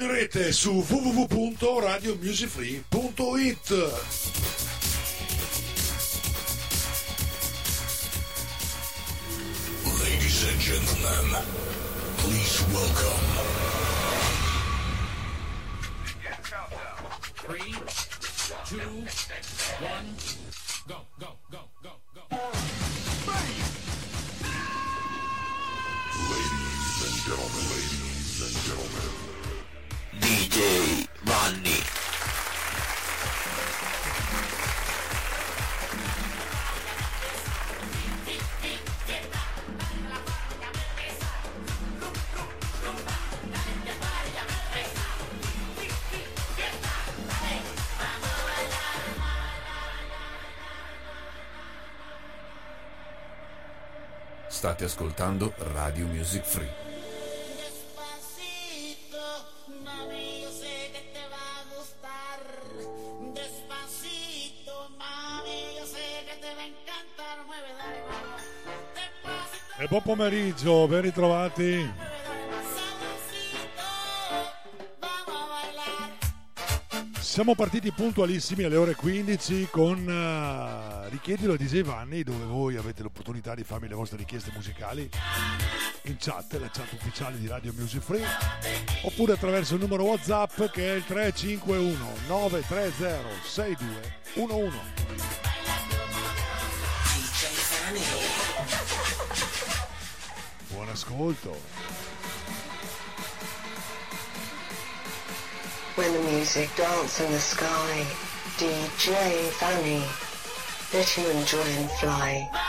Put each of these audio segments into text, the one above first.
In rete su www.radiomusicfree.it. Ladies and gentlemen, please welcome. Three, two, one, Mueve, dale, vamos. Despacito, E buon pomeriggio, ben ritrovati. Siamo partiti puntualissimi alle ore 15 con eh, Richiedilo a DJ Vanni dove voi avete l'opportunità di farmi le vostre richieste musicali in chat, la chat ufficiale di Radio Music Free oppure attraverso il numero Whatsapp che è il 351 930 6211. Buon ascolto. When the music dance in the sky, DJ Fanny, let you enjoy and fly.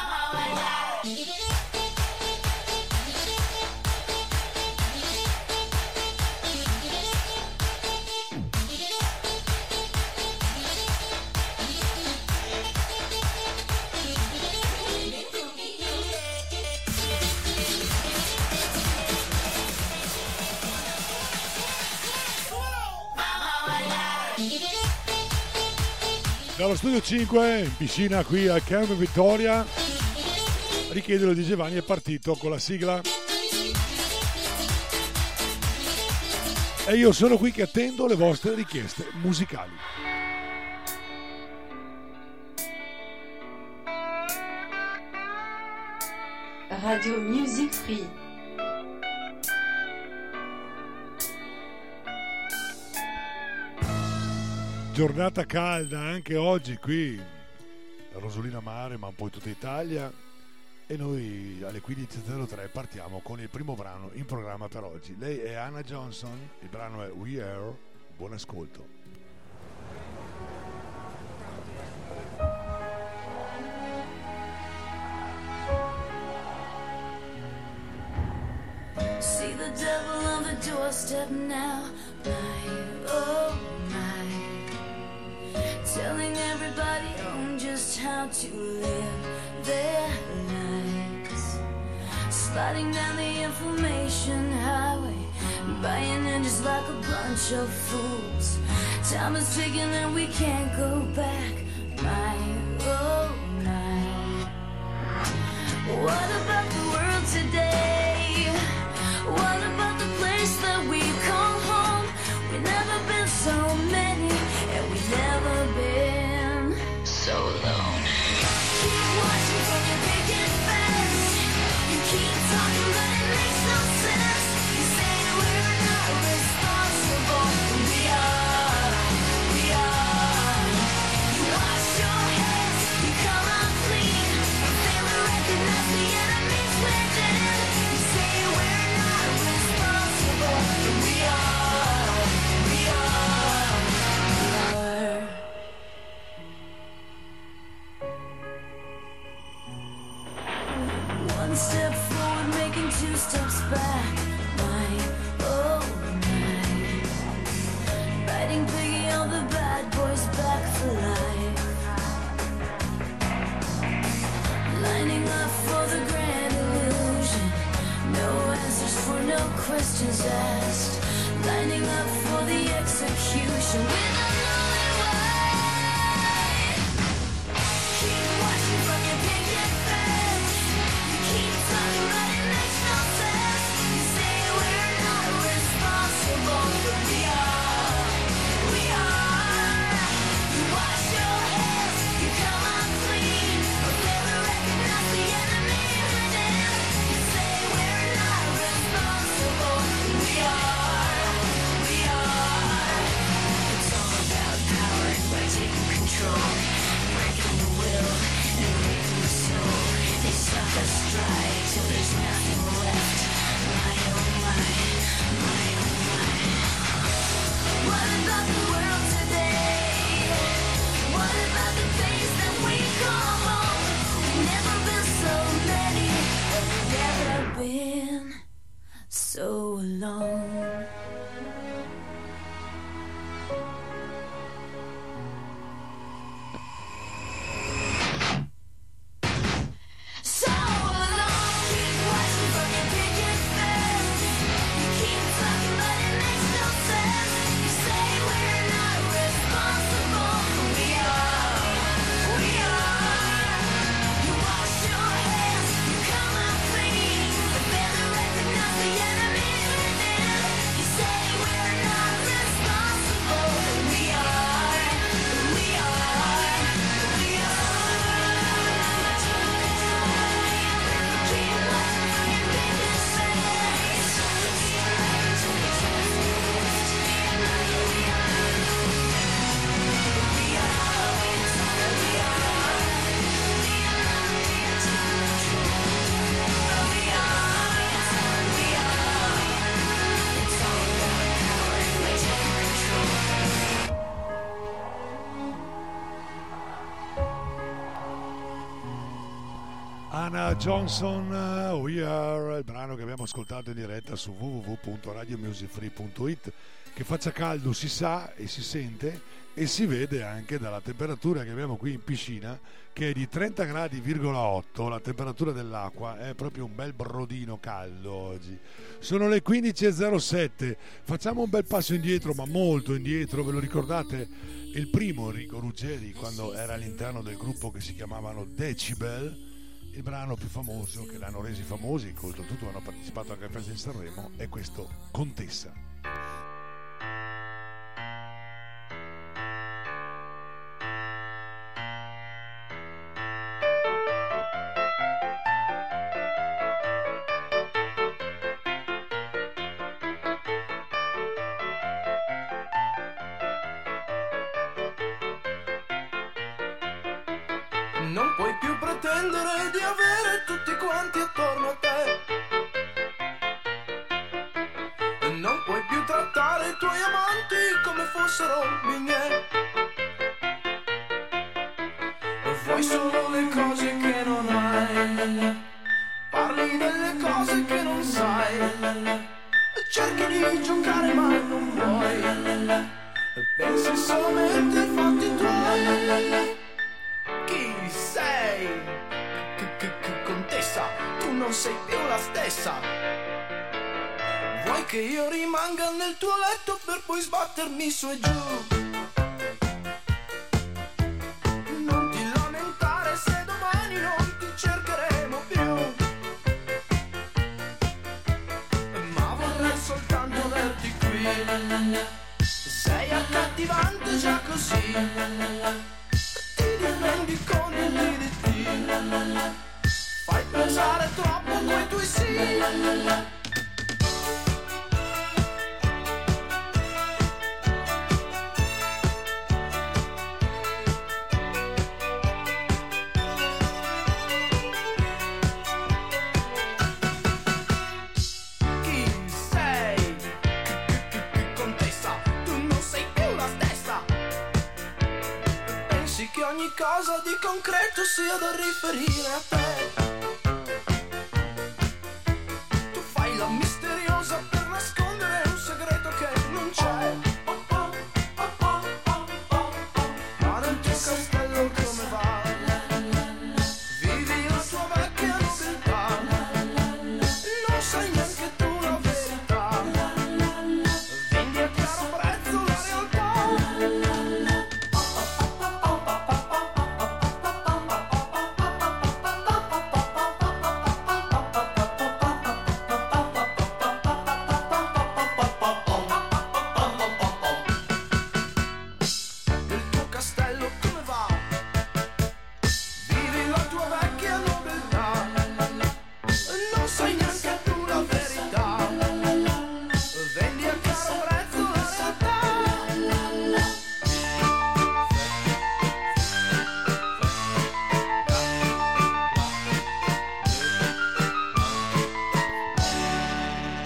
Dallo studio 5 in piscina qui al Camp Vittoria Richiedelo di Giovanni è partito con la sigla e io sono qui che attendo le vostre richieste musicali. Radio Music Free. Giornata calda anche oggi qui a Rosolina Mare ma un po' in tutta Italia e noi alle 15.03 partiamo con il primo brano in programma per oggi. Lei è Anna Johnson, il brano è We Are, buon ascolto. See the devil on the doorstep now, my oh my. Telling everybody on just how to live their lives. Sliding down the information highway, buying in just like a bunch of fools. Time is ticking and we can't go back, my oh my. What questions asked, lining up for the execution. will. Brianna Johnson, eh, We Are, il brano che abbiamo ascoltato in diretta su www.radiomusicfree.it che faccia caldo si sa e si sente e si vede anche dalla temperatura che abbiamo qui in piscina che è di 30 gradi,8 la temperatura dell'acqua è proprio un bel brodino caldo oggi. Sono le 15.07 facciamo un bel passo indietro ma molto indietro ve lo ricordate? Il primo Enrico Ruggeri quando era all'interno del gruppo che si chiamavano Decibel il brano più famoso che l'hanno resi famosi, che oltretutto hanno partecipato anche al Festival di Sanremo, è questo Contessa. so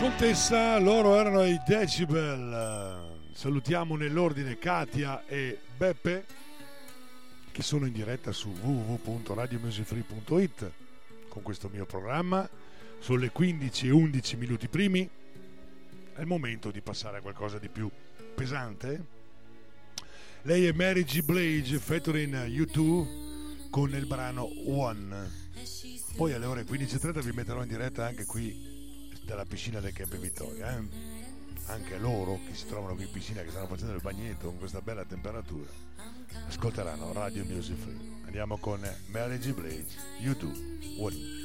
Contessa, loro erano i Decibel. Salutiamo nell'ordine Katia e Beppe che sono in diretta su www.radiomusicfree.it con questo mio programma. Sono le 15 e 11 minuti primi. È il momento di passare a qualcosa di più pesante. Lei è Mary G. Blige featuring U2 con il brano One. Poi alle ore 15.30 vi metterò in diretta anche qui dalla piscina del Camp Vittoria. Eh? Anche loro che si trovano qui in piscina, che stanno facendo il bagnetto con questa bella temperatura, ascolteranno Radio Music Free. Andiamo con Mary G. Blige, U2, One.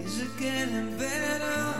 Is it getting better?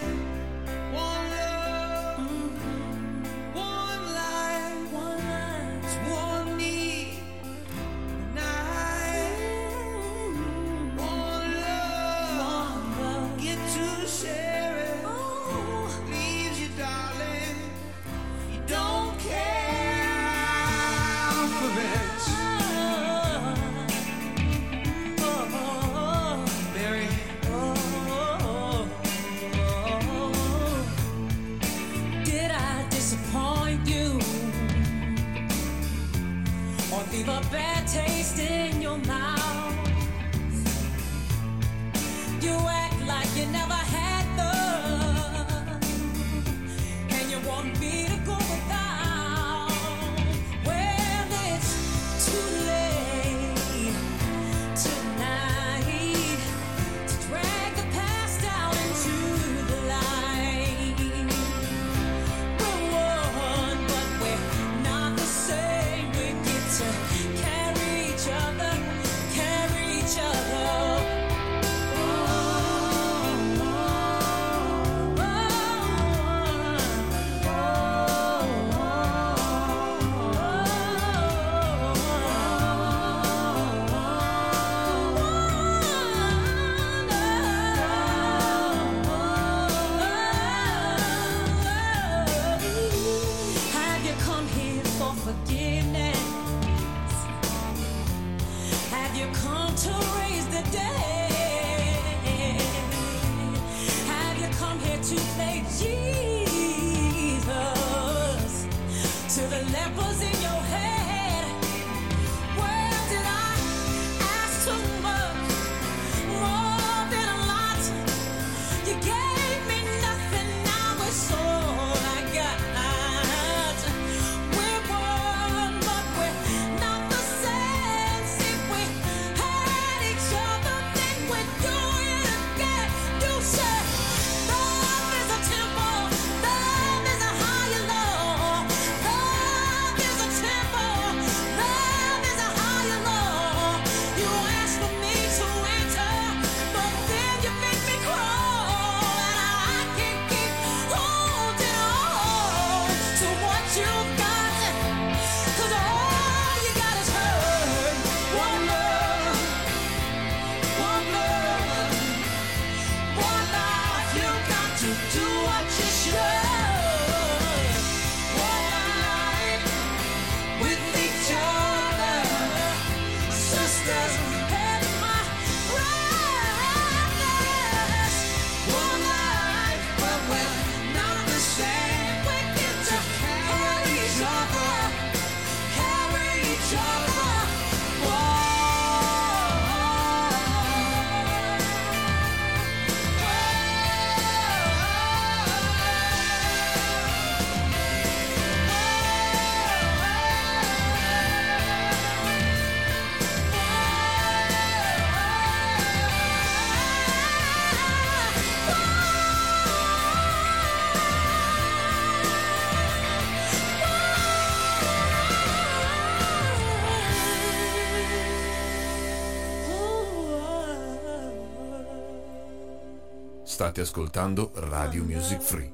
State ascoltando Radio Music Free.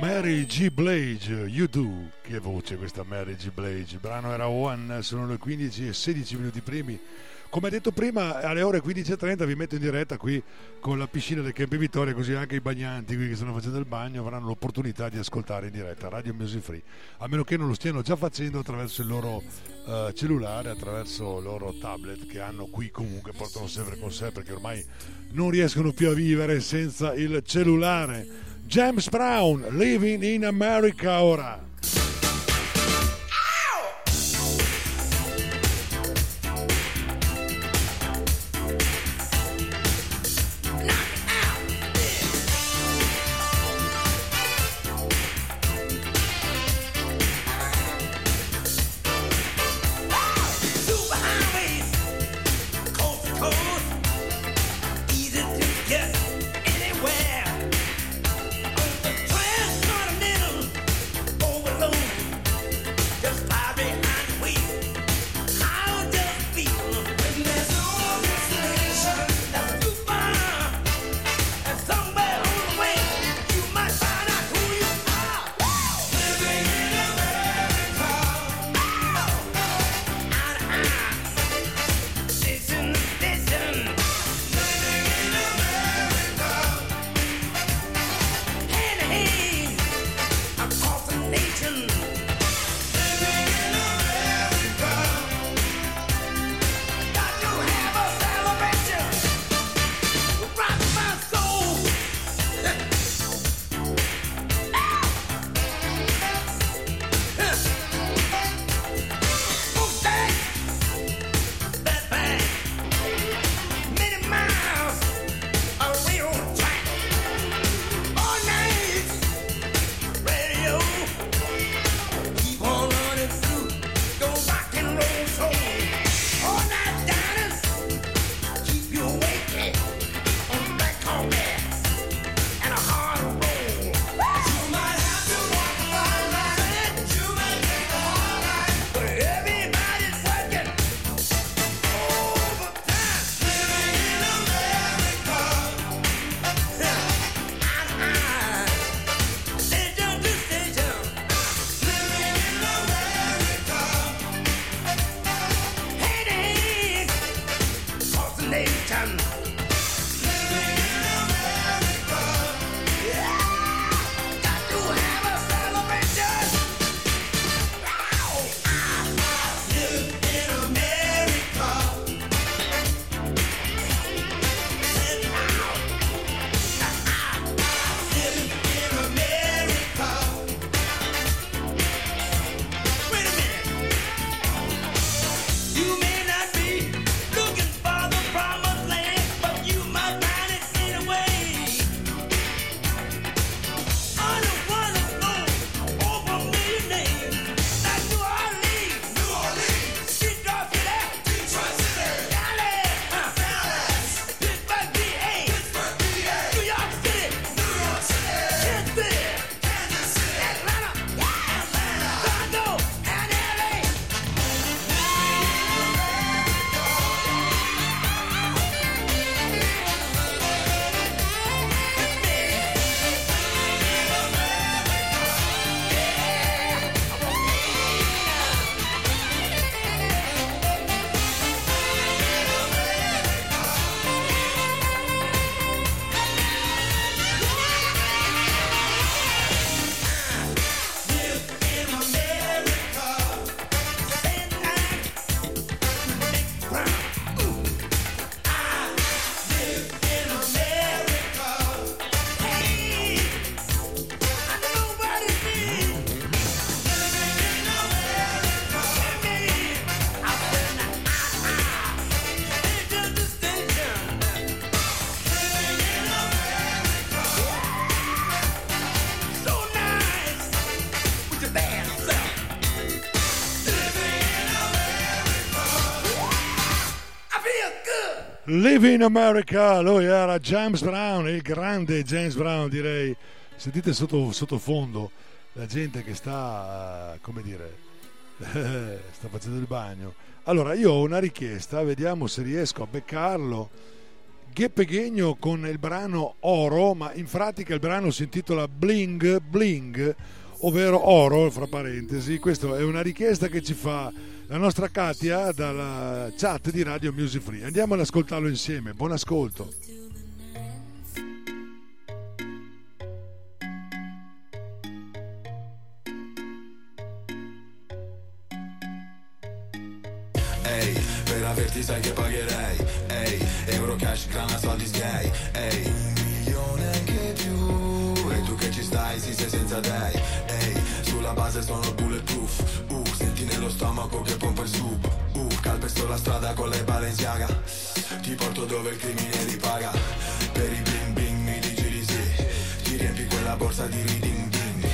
Mary G. Blige, You Do. Che voce questa Mary G. Blige. Il brano era One, sono le 15 e 16 minuti primi. Come detto prima, alle ore 15.30 vi metto in diretta qui con la piscina del Campi Vittoria, così anche i bagnanti qui che stanno facendo il bagno avranno l'opportunità di ascoltare in diretta Radio Music Free, a meno che non lo stiano già facendo attraverso il loro eh, cellulare, attraverso il loro tablet che hanno qui comunque, portano sempre con sé perché ormai non riescono più a vivere senza il cellulare. James Brown, Living in America ora. Live in America, lui era James Brown, il grande James Brown direi. Sentite sotto, sottofondo la gente che sta, eh, come dire, sta facendo il bagno. Allora io ho una richiesta, vediamo se riesco a beccarlo. Gheppegegno con il brano Oro, ma in pratica il brano si intitola Bling Bling, ovvero Oro, fra parentesi. Questa è una richiesta che ci fa la nostra Katia dalla chat di Radio Music Free. Andiamo ad ascoltarlo insieme. Buon ascolto. Ehi, per averti sai che pagherei Ehi, euro cash, grana, soldi sgay Ehi, un milione anche più E tu che ci stai, sì sei senza dei Ehi, sulla base sono bulletproof. Uh, senti nello stomaco che pompa il soup Uh, calpesto la strada con le Balenciaga. Ti porto dove il crimine ripaga Per i bling bling mi dici di sì. Ti riempi quella borsa di reading ding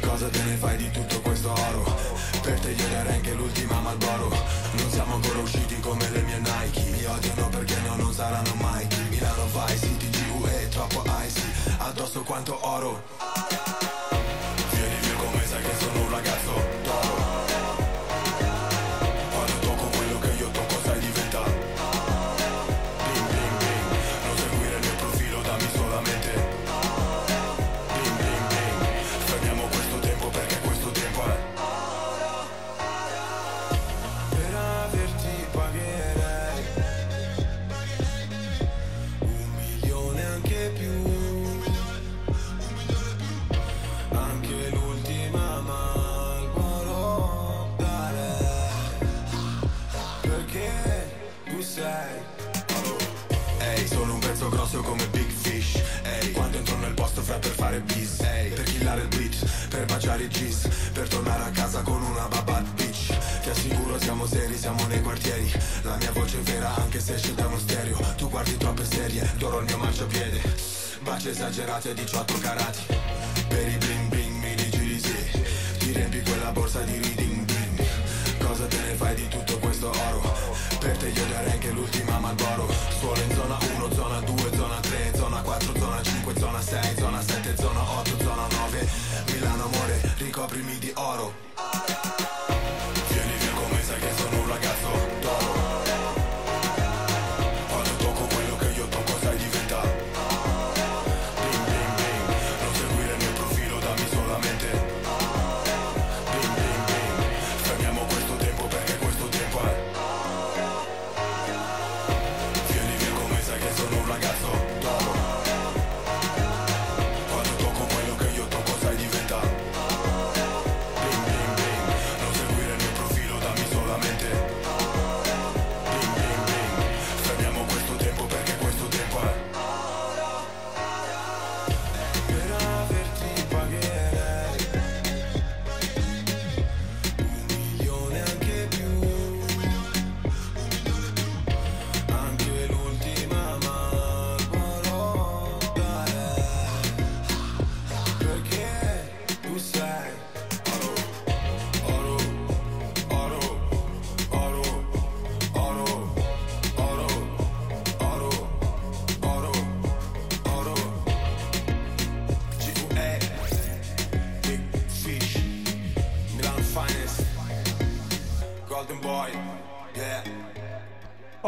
Cosa te ne fai di tutto questo oro? Per te io darei anche l'ultima Malboro Non siamo ancora usciti come le mie Nike. Mi odiano perché no, non saranno mai. Milano Vice City GUE, troppo icy. Addosso quanto oro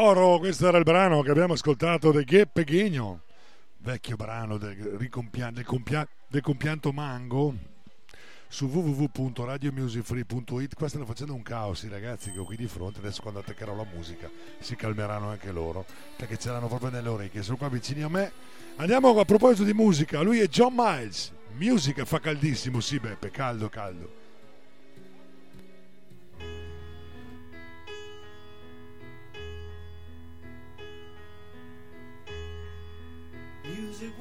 Oro, questo era il brano che abbiamo ascoltato del Gheppegegno, vecchio brano del, del compia- del compianto Mango su www.radiomusicfree.it qua stanno facendo un caos i ragazzi che ho qui di fronte adesso quando attaccherò la musica si calmeranno anche loro perché ce l'hanno proprio nelle orecchie sono qua vicini a me. Andiamo a proposito di musica lui è John Miles musica fa caldissimo sì Beppe caldo caldo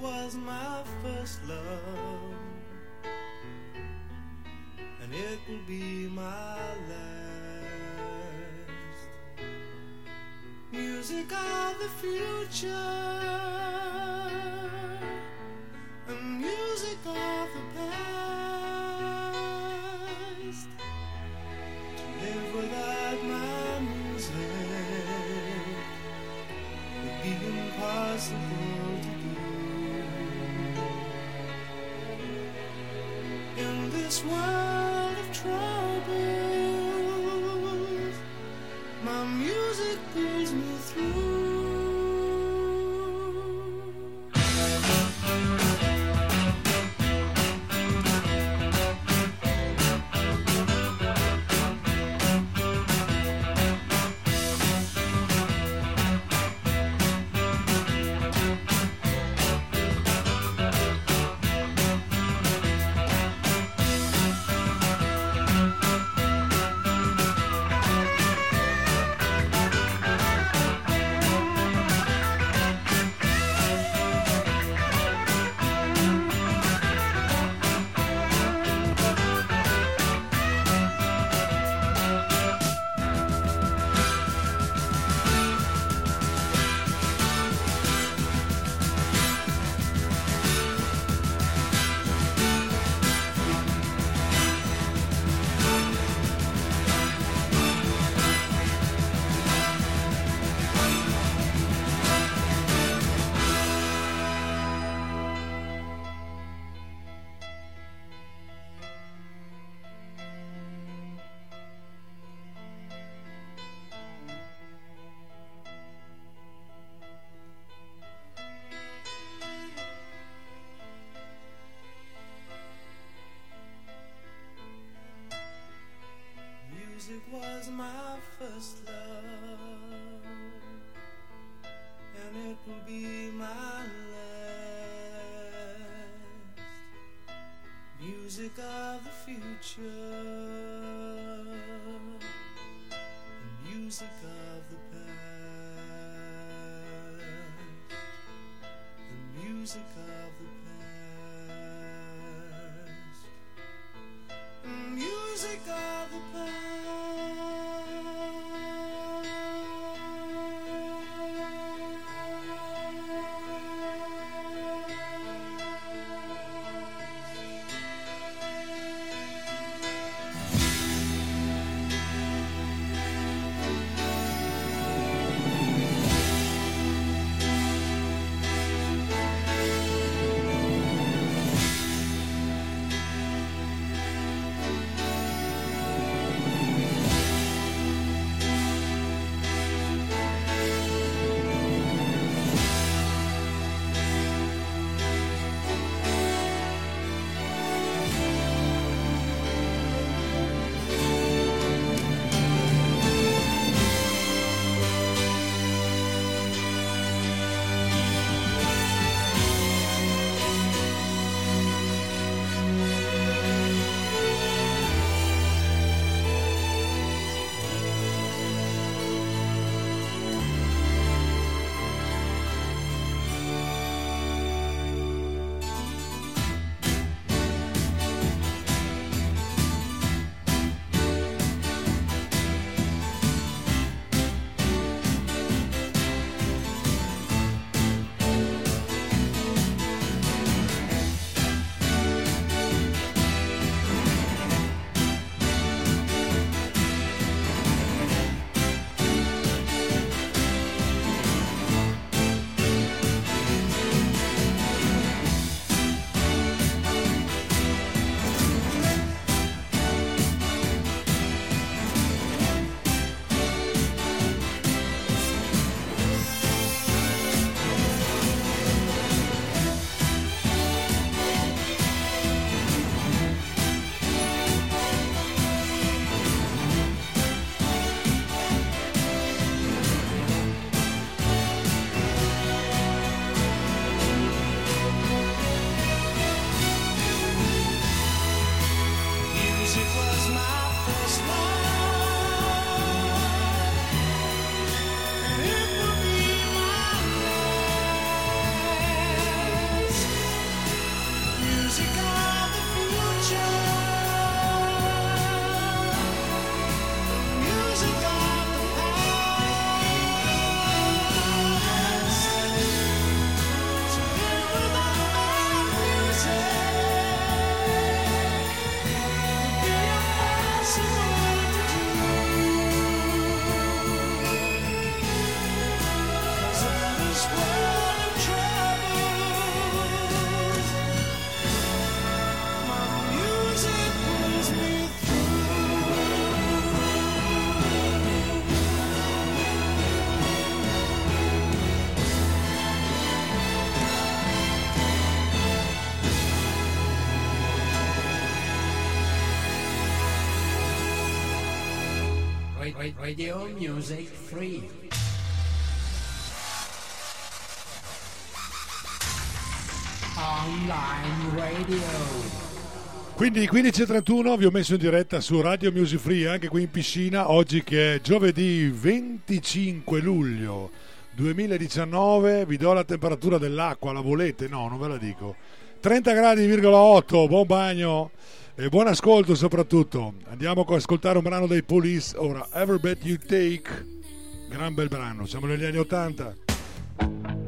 was my first love, and it will be my last. Music of the future, and music of the this world of troubles, was my first love, and it will be my last. Music of the future, Radio Music Free. Online Radio. Quindi 15.31 vi ho messo in diretta su Radio Music Free anche qui in piscina oggi che è giovedì 25 luglio 2019 vi do la temperatura dell'acqua la volete? No non ve la dico 30 gradi,8 buon bagno e buon ascolto soprattutto. Andiamo ad ascoltare un brano dei Police. Ora Ever Bet You Take. Gran bel brano siamo negli anni 80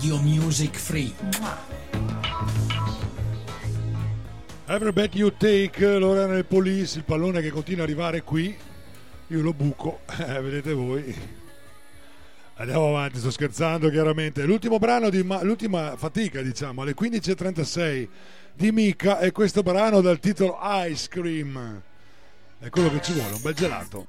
Radio Music Free. Every bet you take, eh, Lorena e Police, il pallone che continua a arrivare qui, io lo buco, eh, vedete voi. Andiamo avanti, sto scherzando chiaramente. L'ultimo brano di ma- l'ultima fatica, diciamo, alle 15.36 di Mika è questo brano dal titolo Ice Cream. È quello che ci vuole, un bel gelato.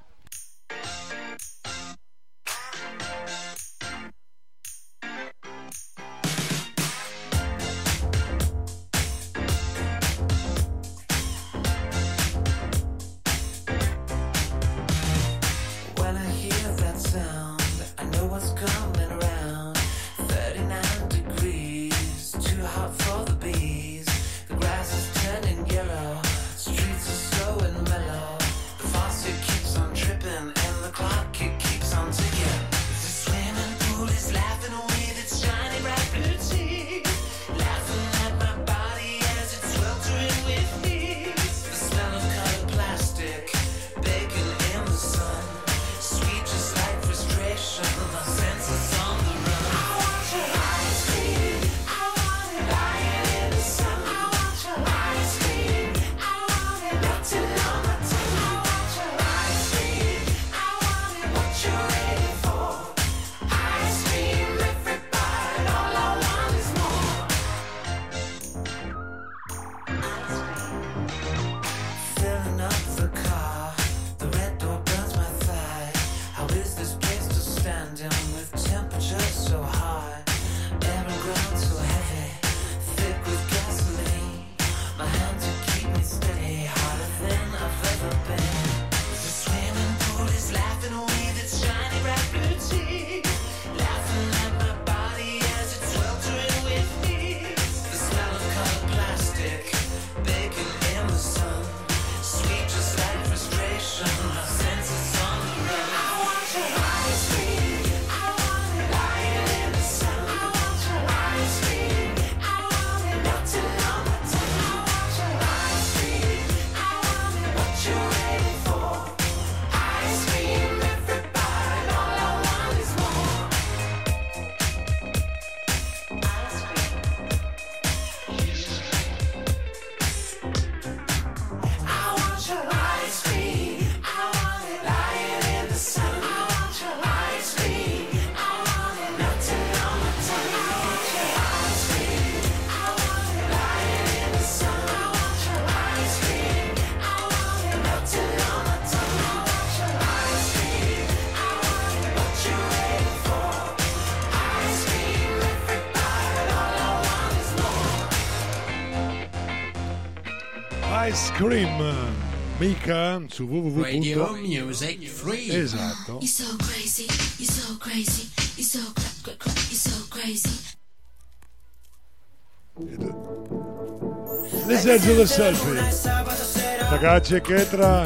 Cream Mica su www. Music Free. Esatto. You're so crazy, you're so crazy, you're so cra- cra- cra- you're so crazy. L'esercito del selfie. Ragazzi e Ketra.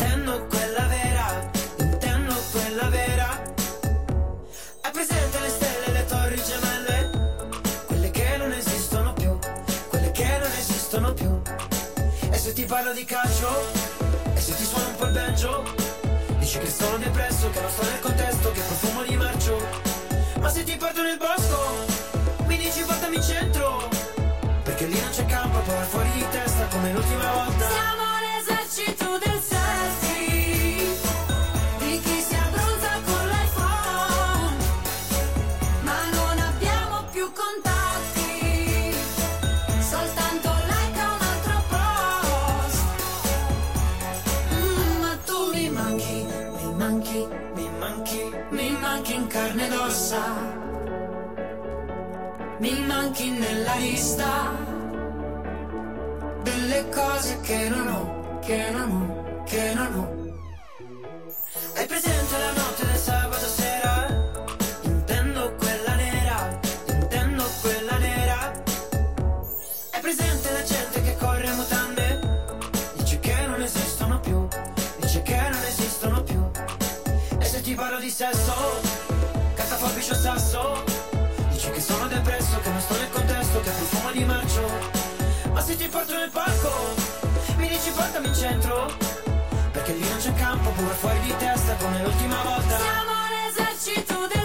porto nel parco Mi dici portami in centro. Perché lì non c'è campo Pure fuori di testa come l'ultima volta. Siamo l'esercito del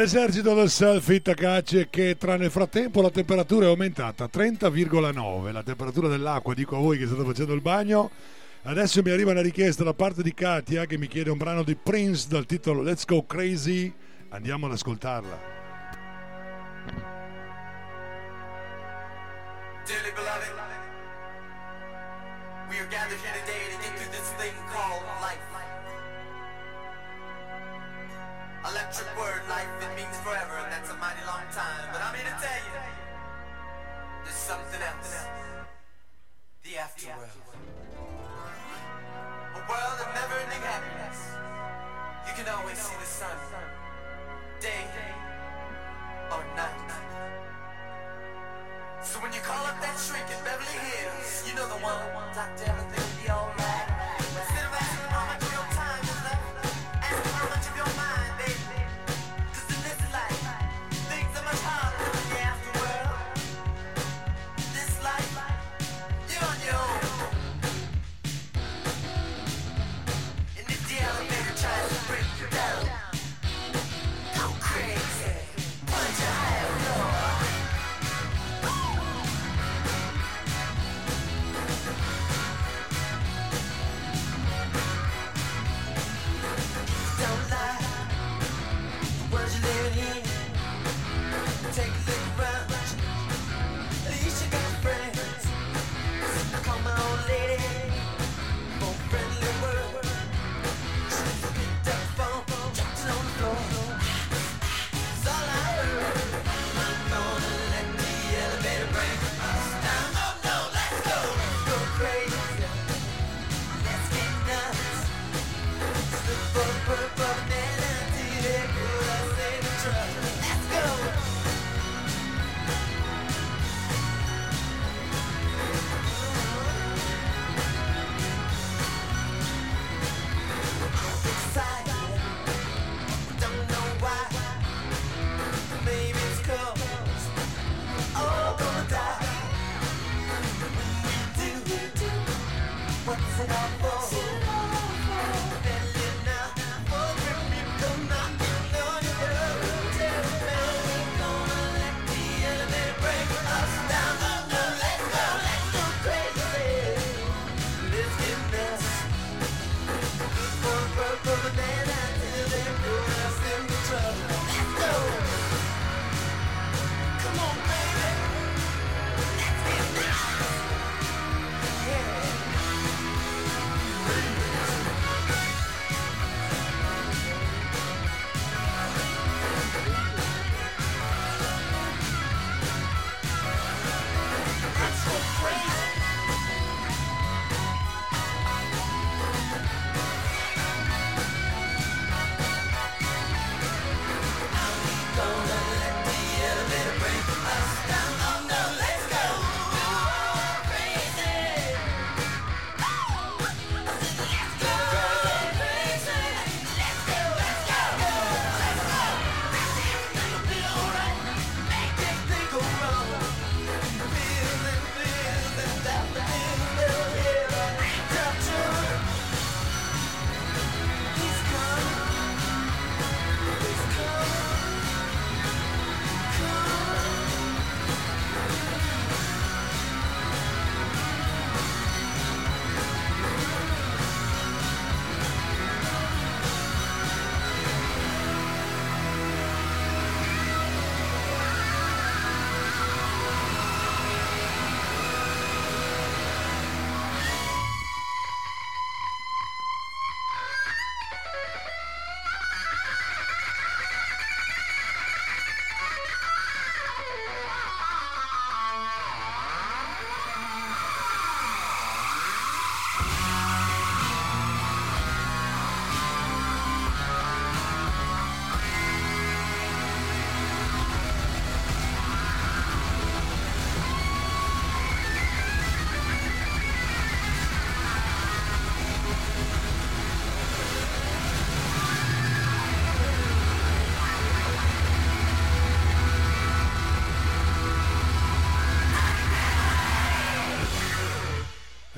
L'esercito del selfie Itakaci che tra nel frattempo la temperatura è aumentata 30,9, la temperatura dell'acqua, dico a voi che state facendo il bagno. Adesso mi arriva una richiesta da parte di Katia che mi chiede un brano di Prince dal titolo Let's Go Crazy. Andiamo ad ascoltarla. Dearly beloved.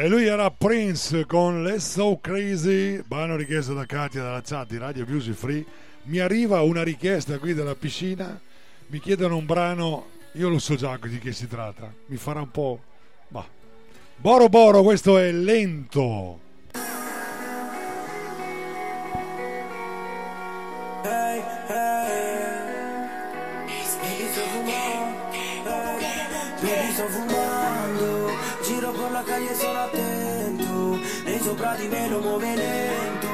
E lui era Prince con Let's So Crazy, brano richiesto da Katia dalla chat di Radio Music Free. Mi arriva una richiesta qui dalla piscina, mi chiedono un brano, io lo so già di che si tratta, mi farà un po'... Bah. Boro Boro, questo è lento. Me lo muove lento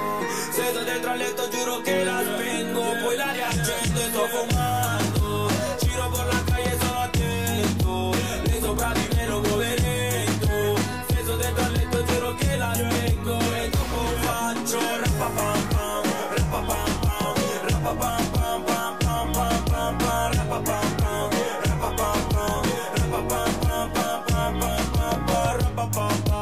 Sedo dentro al letto giuro che la spengo Poi la riaccendo e sto fumando Giro per la calle sono attento Nei sopra di me lo muove lento Sedo dentro al letto giuro che la spengo E dopo faccio rapapam pam Rapapam pam Rapapam pam pam pam pam pam pam Rapapam pam Rapapam pam Rapapam pam pam pam pam pam pam Rapapam pam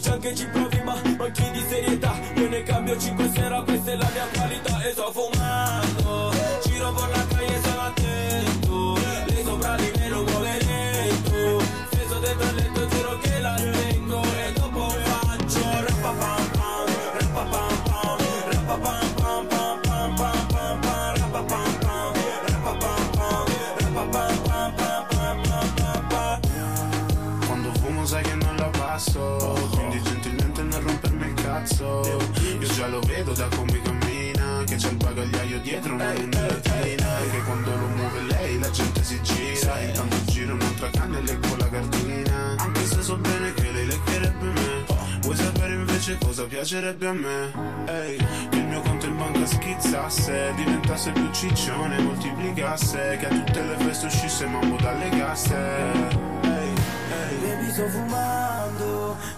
qua Tu dici anche ci provi ma manchi di serietà. Io ne cambio 5 sera Questa è la mia qualità dietro una lunettina E che quando lo muove lei la gente si gira Intanto giro un'altra canna e leggo la cartina Anche se so bene che lei leccherebbe me Vuoi sapere invece cosa piacerebbe a me? Ehi, che il mio conto in banca schizzasse Diventasse più ciccione, moltiplicasse Che a tutte le feste uscisse mambo dalle casse. Baby sto fumando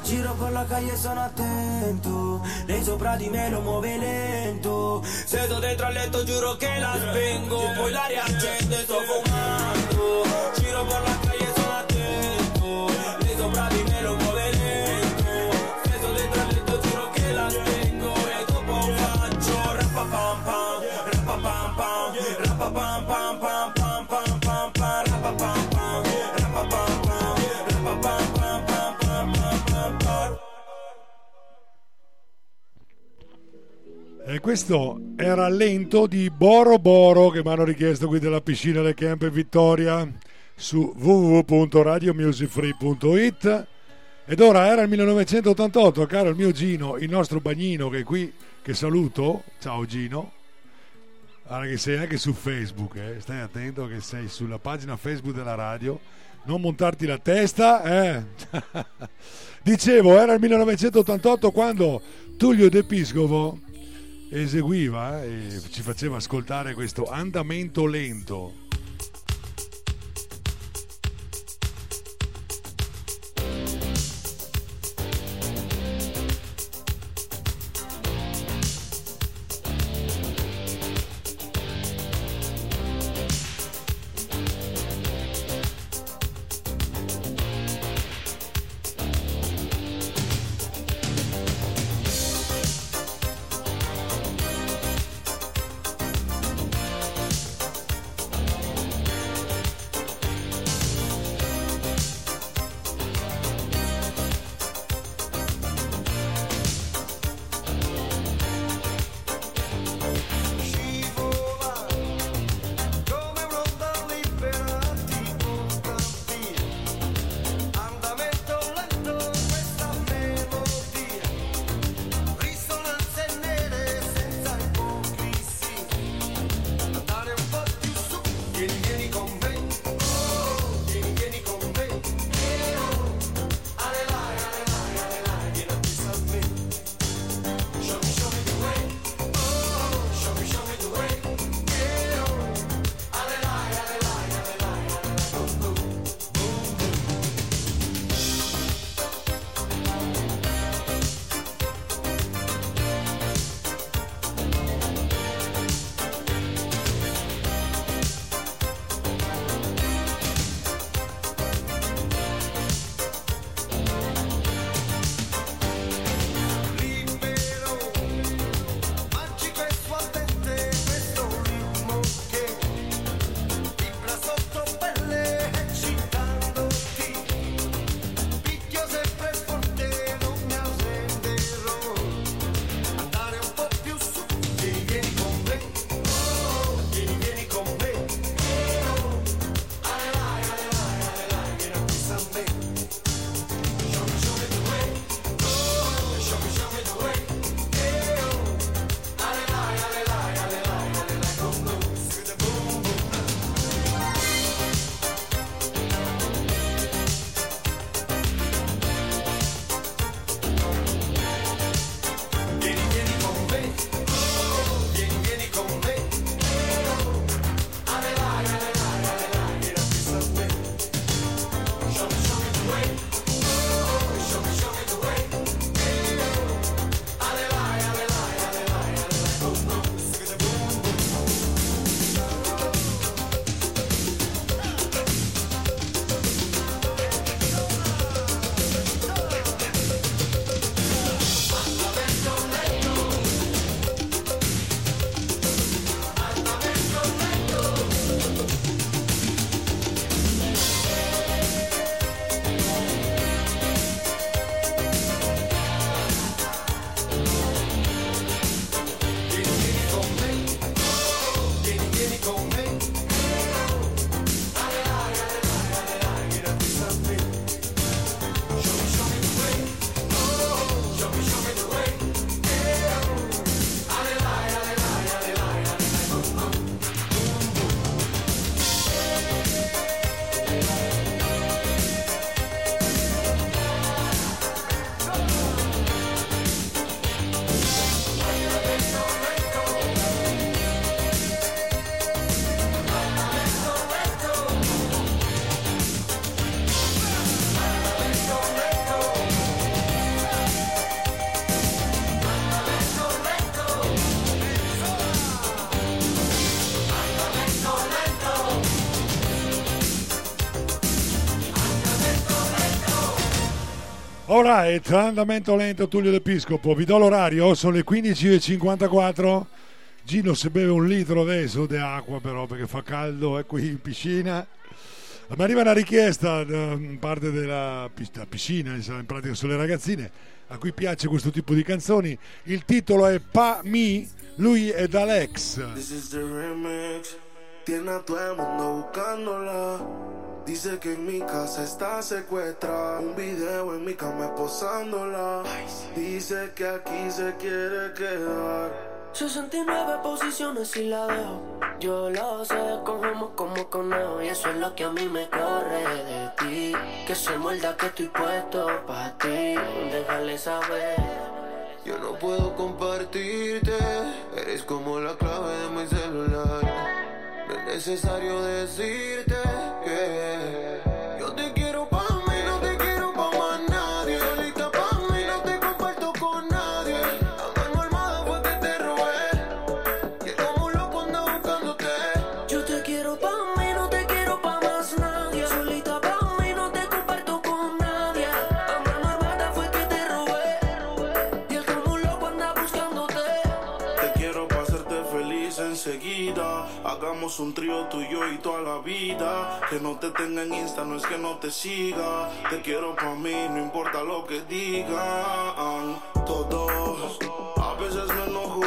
Giro per la calle sono attento Lei sopra di me lo muove lento. Sedo dentro al letto giuro che la spengo Poi la riaccendo e sto fumando. Giro per la calle questo era lento di Boro Boro che mi hanno richiesto qui della piscina del Camp Vittoria su www.radiomusicfree.it ed ora era il 1988, caro il mio Gino, il nostro bagnino che è qui, che saluto, ciao Gino, Guarda che sei anche su Facebook, eh. stai attento che sei sulla pagina Facebook della radio, non montarti la testa, eh. Dicevo, era il 1988 quando Tullio De Piscopo eseguiva e ci faceva ascoltare questo andamento lento. Alright, andamento lento Tullio d'Episcopo, vi do l'orario, sono le 15.54. Gino se beve un litro adesso di acqua però perché fa caldo, è qui in piscina. Mi arriva una richiesta da parte della piscina, in pratica sono le ragazzine a cui piace questo tipo di canzoni. Il titolo è Pa Mi, lui è Alex. This is the remix. Tiene a todo el mundo. Dice que en mi casa está secuestrada. Un video en mi cama esposándola. Dice que aquí se quiere quedar. 69 posiciones y la dejo. Yo lo sé, cogemos como conejo. Y eso es lo que a mí me corre de ti. Que se muerda que estoy puesto para ti. Déjale saber. Yo no puedo compartirte. Eres como la clave de mi celular. No es necesario decirte que trío tuyo y toda la vida. Que no te tenga en Insta, no es que no te siga. Te quiero para mí, no importa lo que digan. Todos, a veces me enojo.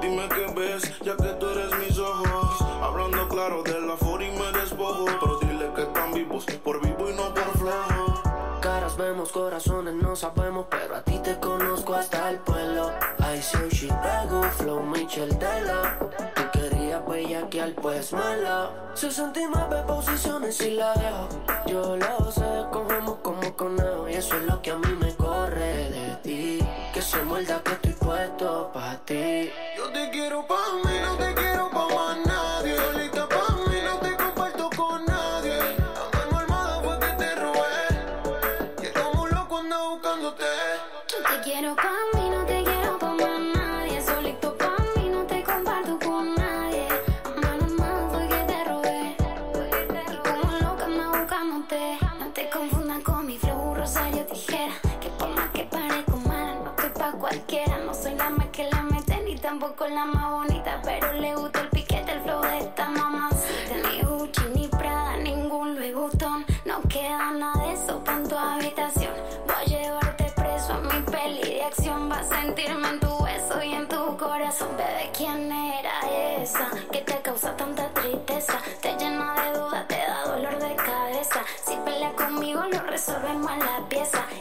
Dime qué ves, ya que tú eres mis ojos. Hablando claro de la for y me despojo. Pero dile que están vivos, por vivo y no por flojo. Caras vemos, corazones no sabemos, pero a ti te conozco hasta el pueblo. I see she pego, flow Michel Della. Querías bellaquear, pues mala. 69 posiciones y la dejo. Yo lo sé, cogemos como conejo. Y eso es lo que a mí me corre de ti. Que se muerda que estoy puesto pa' ti.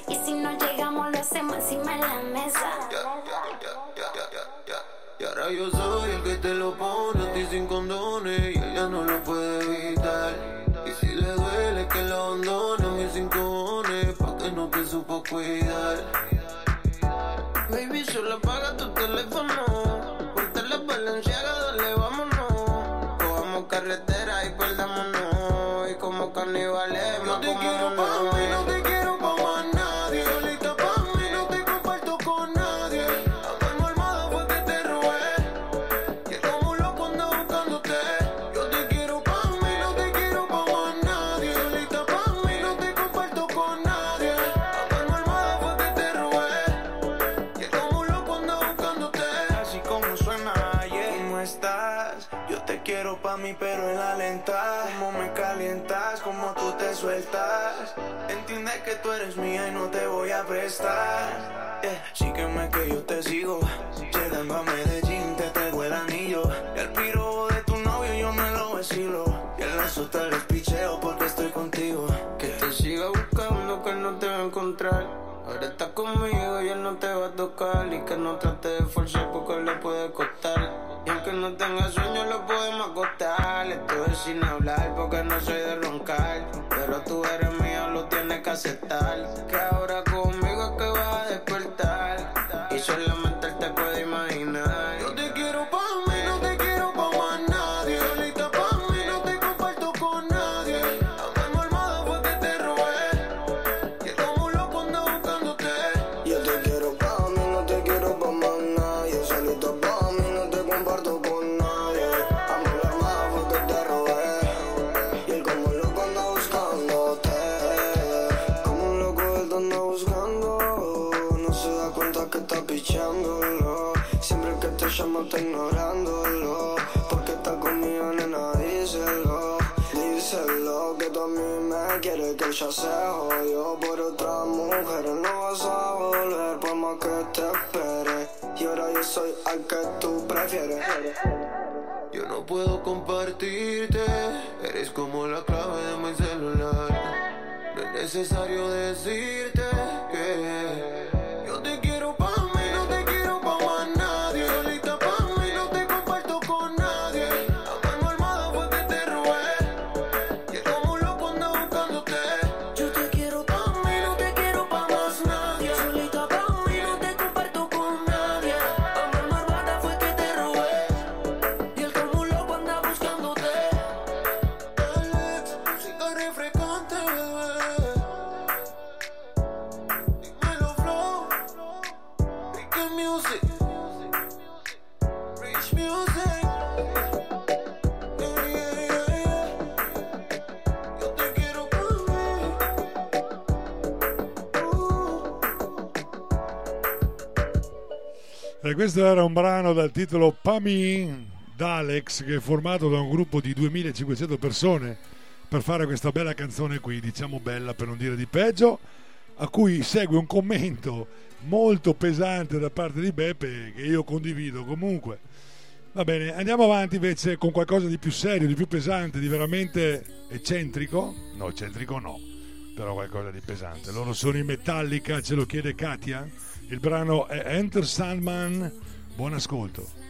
Y si no llegamos, lo hacemos encima de la mesa. Y ahora yo soy el que te lo pone a ti sin condones y ella no lo puede evitar. Y si le duele que lo abandone mis cojones, pa' que no te supo cuidar. Baby, solo apaga tu teléfono. Te voy a prestar. Yeah. Sígueme que yo te sigo. Llegando a Medellín, te traigo el anillo. Y el piro de tu novio yo me lo vacilo. Y el lazo te les picheo porque estoy contigo. Que te siga buscando, que no te va a encontrar. Ahora estás conmigo y él no te va a tocar Y que no trate de forzar porque le puede costar Aunque no tenga sueño lo podemos acostar. Esto es sin hablar porque no soy de roncar. Pero tú eres mío, lo tienes que aceptar. Que ahora conmigo es que vas a despertar. Y compartirte, eres como la clave de mi celular. No es necesario decirte questo era un brano dal titolo Pami d'Alex che è formato da un gruppo di 2500 persone per fare questa bella canzone qui, diciamo bella per non dire di peggio, a cui segue un commento molto pesante da parte di Beppe che io condivido comunque. Va bene, andiamo avanti invece con qualcosa di più serio, di più pesante, di veramente eccentrico. No, eccentrico no, però qualcosa di pesante. Loro sono in Metallica, ce lo chiede Katia. Il brano è Enter Sandman. Buon ascolto.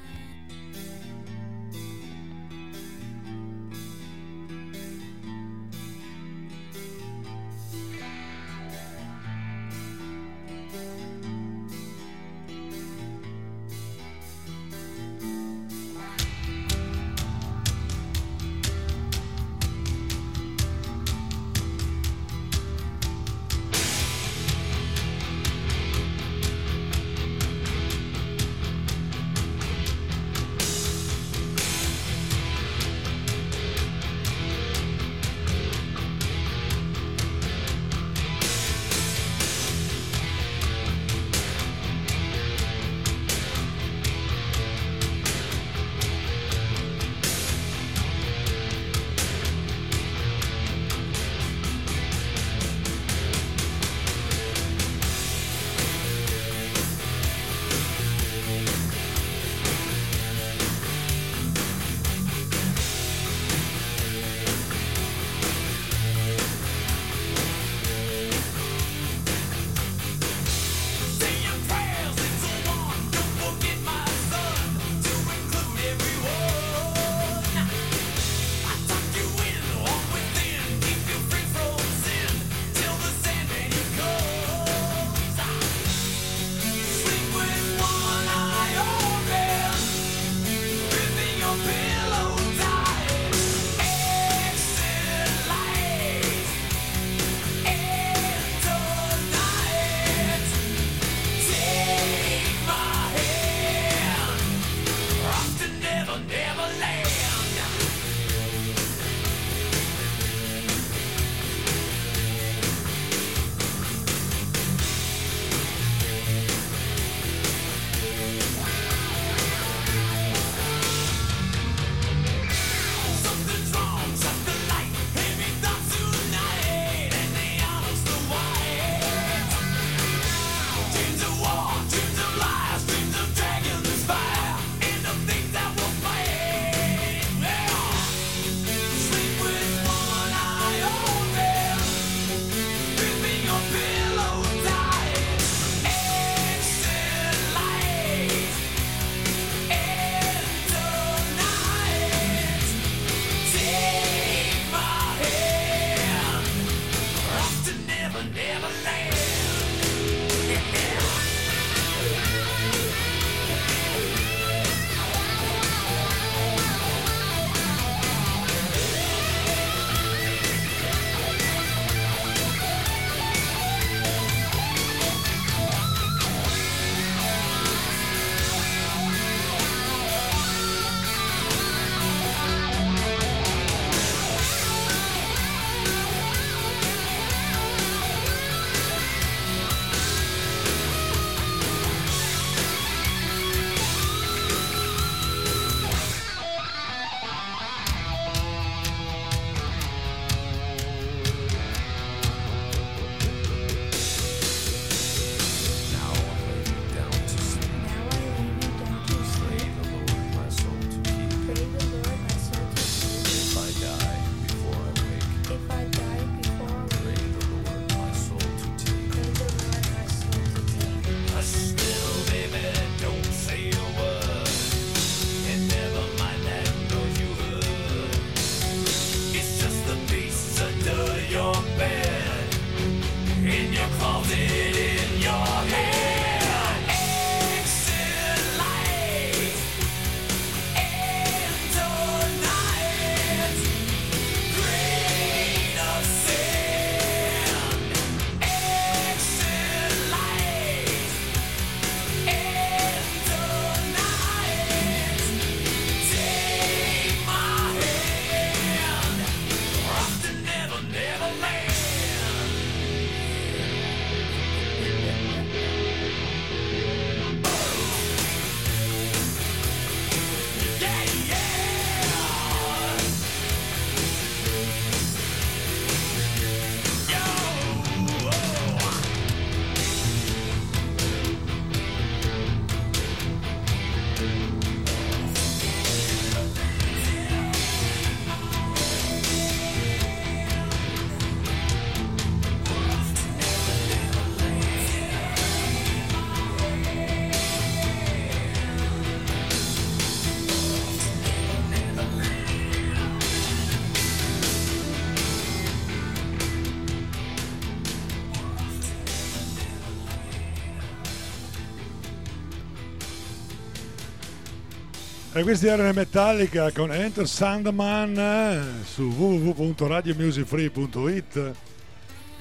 E questi erano Metallica con Enter Sandman eh, su www.radiomusicfree.it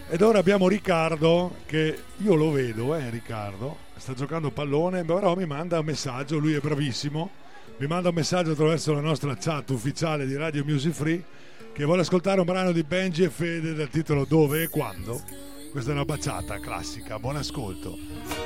ed ora abbiamo Riccardo che io lo vedo, eh Riccardo, sta giocando pallone, però mi manda un messaggio, lui è bravissimo, mi manda un messaggio attraverso la nostra chat ufficiale di Radio Music Free che vuole ascoltare un brano di Benji e Fede dal titolo Dove e Quando. Questa è una baciata classica, buon ascolto.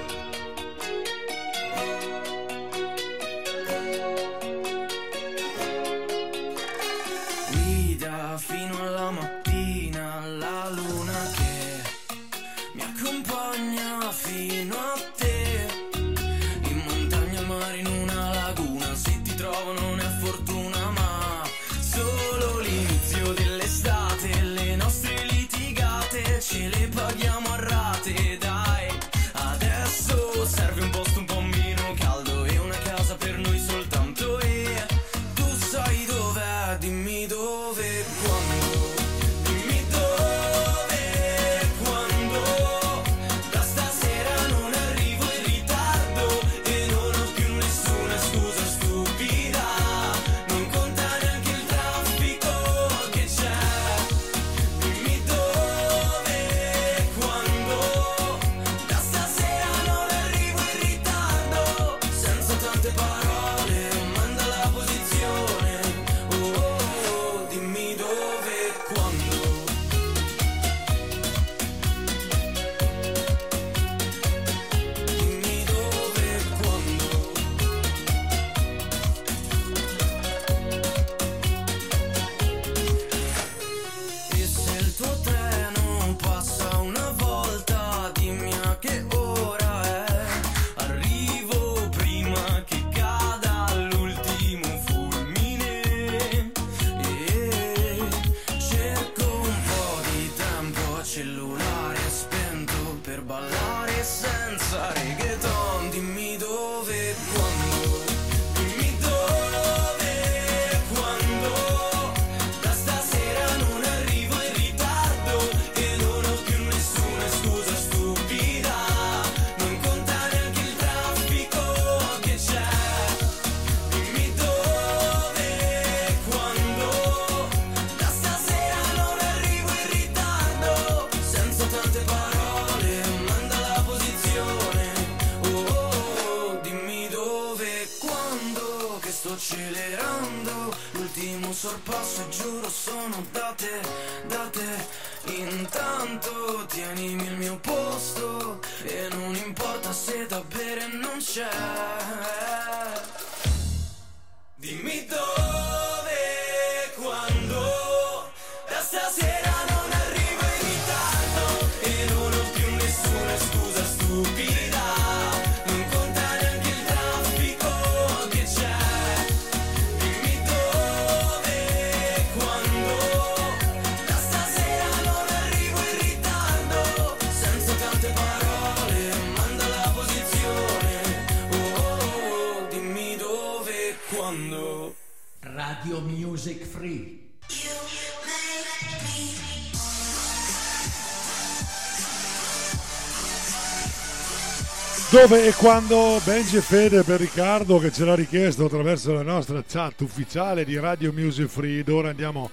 dove e quando Benji e Fede per Riccardo che ce l'ha richiesto attraverso la nostra chat ufficiale di Radio Music Free. Ora andiamo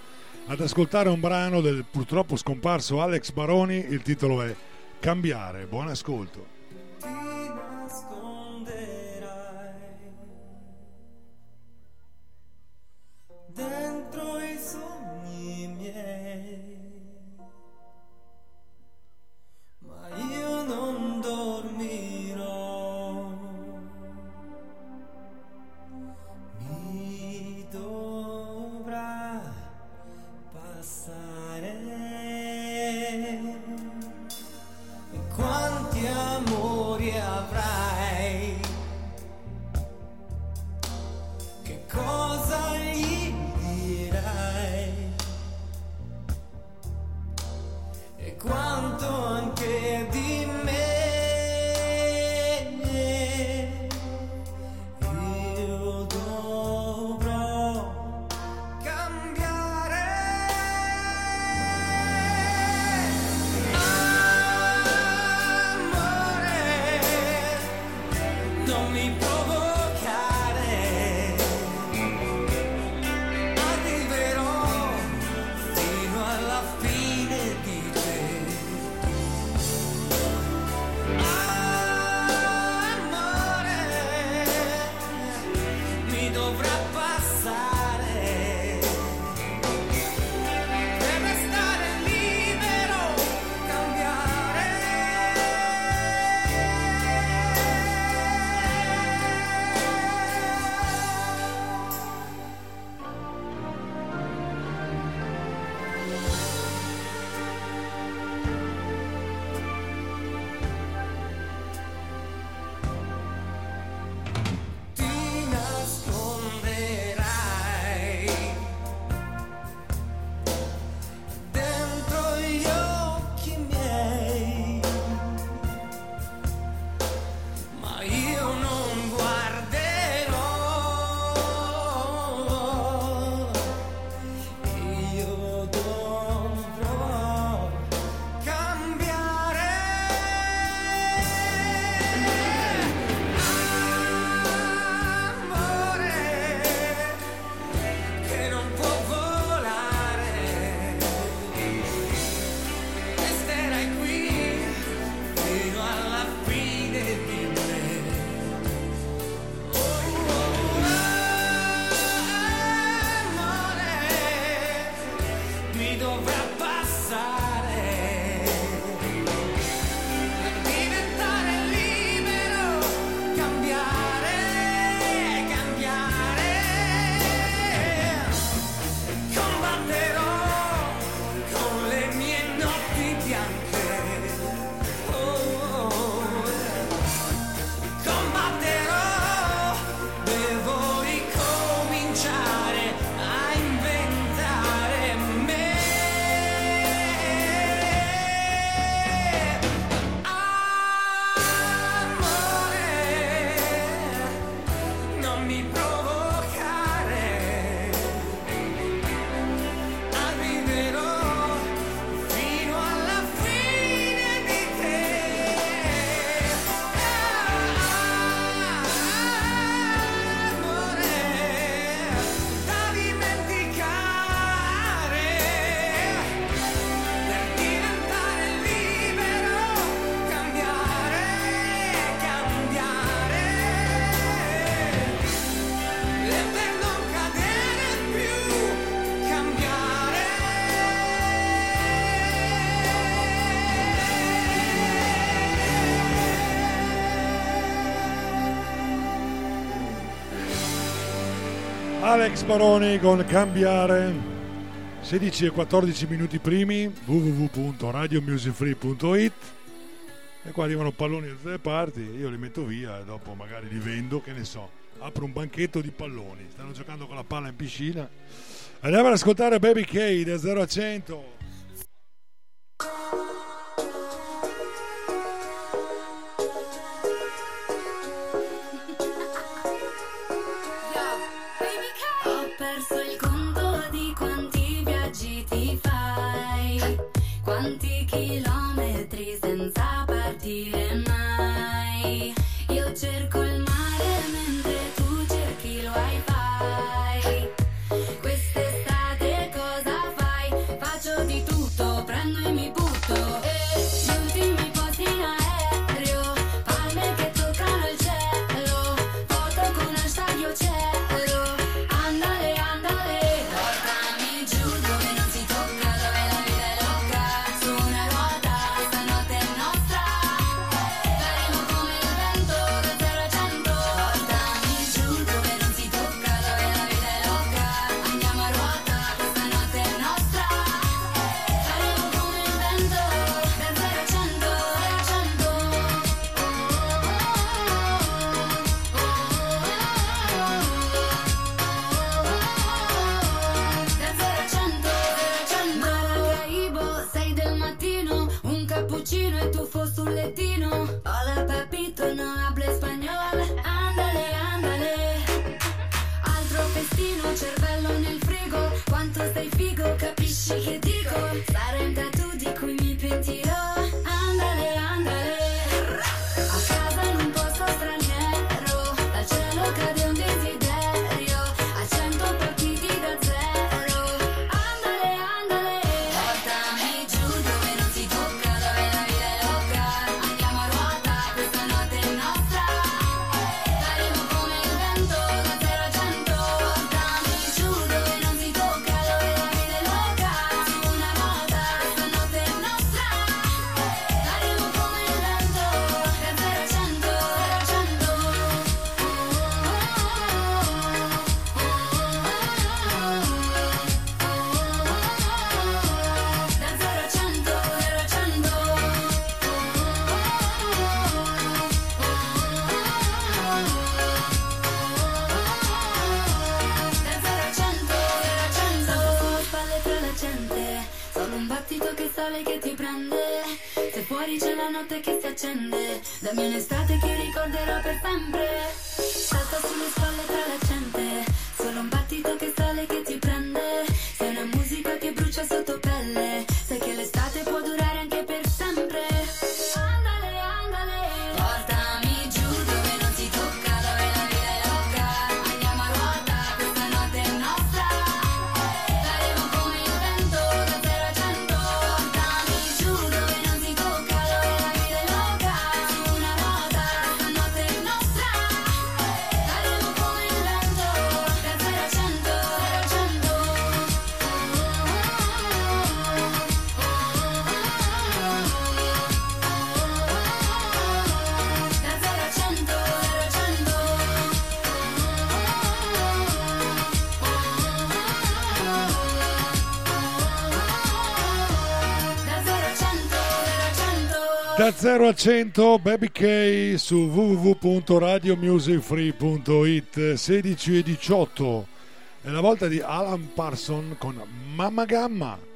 ad ascoltare un brano del purtroppo scomparso Alex Baroni. Il titolo è Cambiare, buon ascolto. Ti nasconderai Alex Baroni con Cambiare. 16 e 14 minuti primi www.radiomusicfree.it e qua arrivano palloni da tutte le parti io li metto via e dopo magari li vendo che ne so. Apro un banchetto di palloni. Stanno giocando con la palla in piscina. Andiamo ad ascoltare Baby K da 0 a 100 accende Dammi un'estate che ricorderò per sempre. Salta sulle spalle tra la Ora 100 Baby K su www.radiomusicfree.it 16 e 18 è la volta di Alan Parson con Mamma Gamma.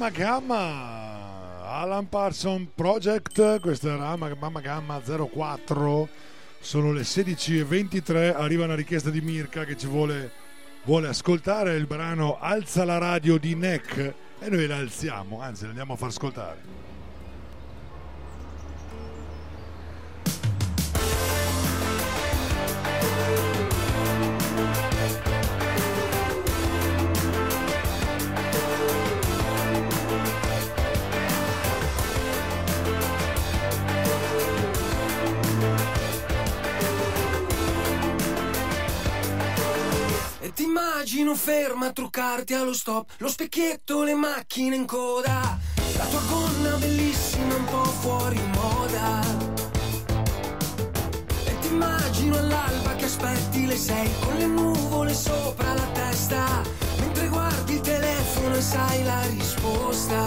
Mamma Gamma. Alan Parson Project questa era Mamma- Gamma 04 sono le 16.23 arriva una richiesta di Mirka che ci vuole, vuole ascoltare. Il brano Alza la radio di Neck e noi la alziamo anzi la andiamo a far ascoltare truccarti allo stop, lo specchietto, le macchine in coda, la tua gonna bellissima un po' fuori moda. E ti immagino all'alba che aspetti le sei con le nuvole sopra la testa, mentre guardi il telefono e sai la risposta.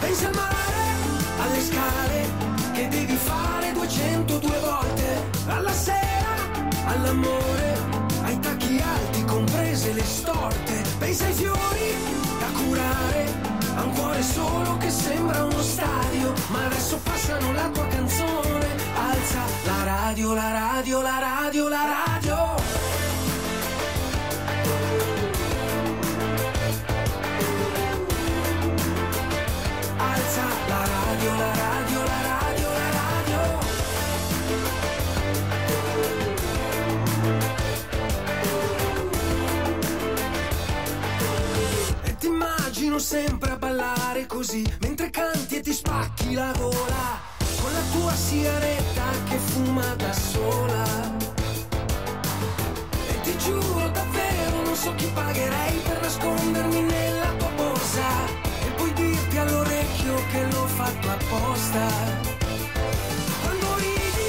Pensi al mare, alle scale che devi fare 202 volte, alla sera, all'amore, ai tacchi alti, comprese le storte. Pensa ai fiori da curare, a un cuore solo che sembra uno stadio. Ma adesso passano la tua canzone, alza la radio, la radio, la radio, la radio. Sempre a ballare così, mentre canti e ti spacchi la gola, con la tua sigaretta che fuma da sola. E ti giuro davvero non so chi pagherei per nascondermi nella tua borsa e poi dirti all'orecchio che l'ho fatto apposta. Quando ridi,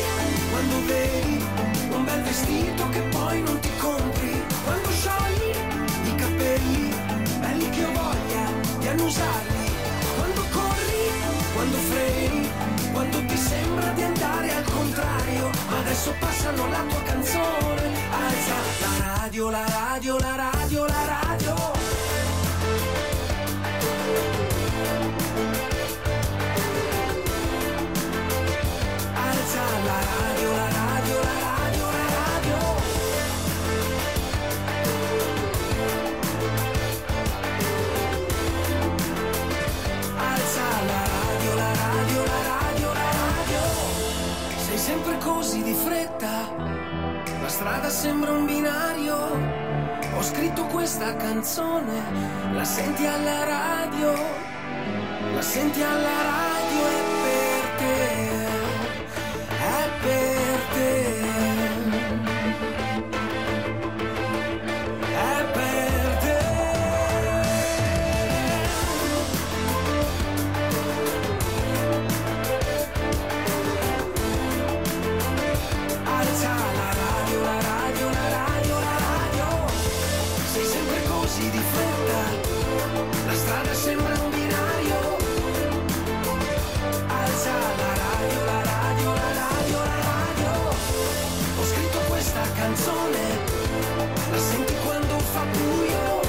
quando vedi un bel vestito che poi non ti compri, quando sciogli di annusarli, quando corri, quando freni, quando ti sembra di andare al contrario, adesso passano la tua canzone, alza la radio, la radio, la radio, la radio. Alza la radio, la radio, sempre così di fretta, la strada sembra un binario. Ho scritto questa canzone, la senti alla radio, la senti alla radio buio.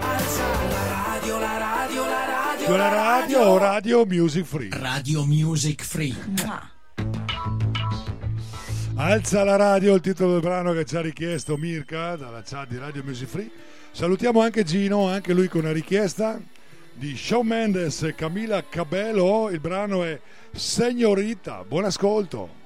Alza la radio, la radio, la radio. la radio radio music free Radio Music Free. Alza la radio, il titolo del brano che ci ha richiesto Mirka dalla chat di Radio Music Free. Salutiamo anche Gino, anche lui con una richiesta di Shawn Mendes e Camila Cabello. Il brano è Signorita. Buon ascolto.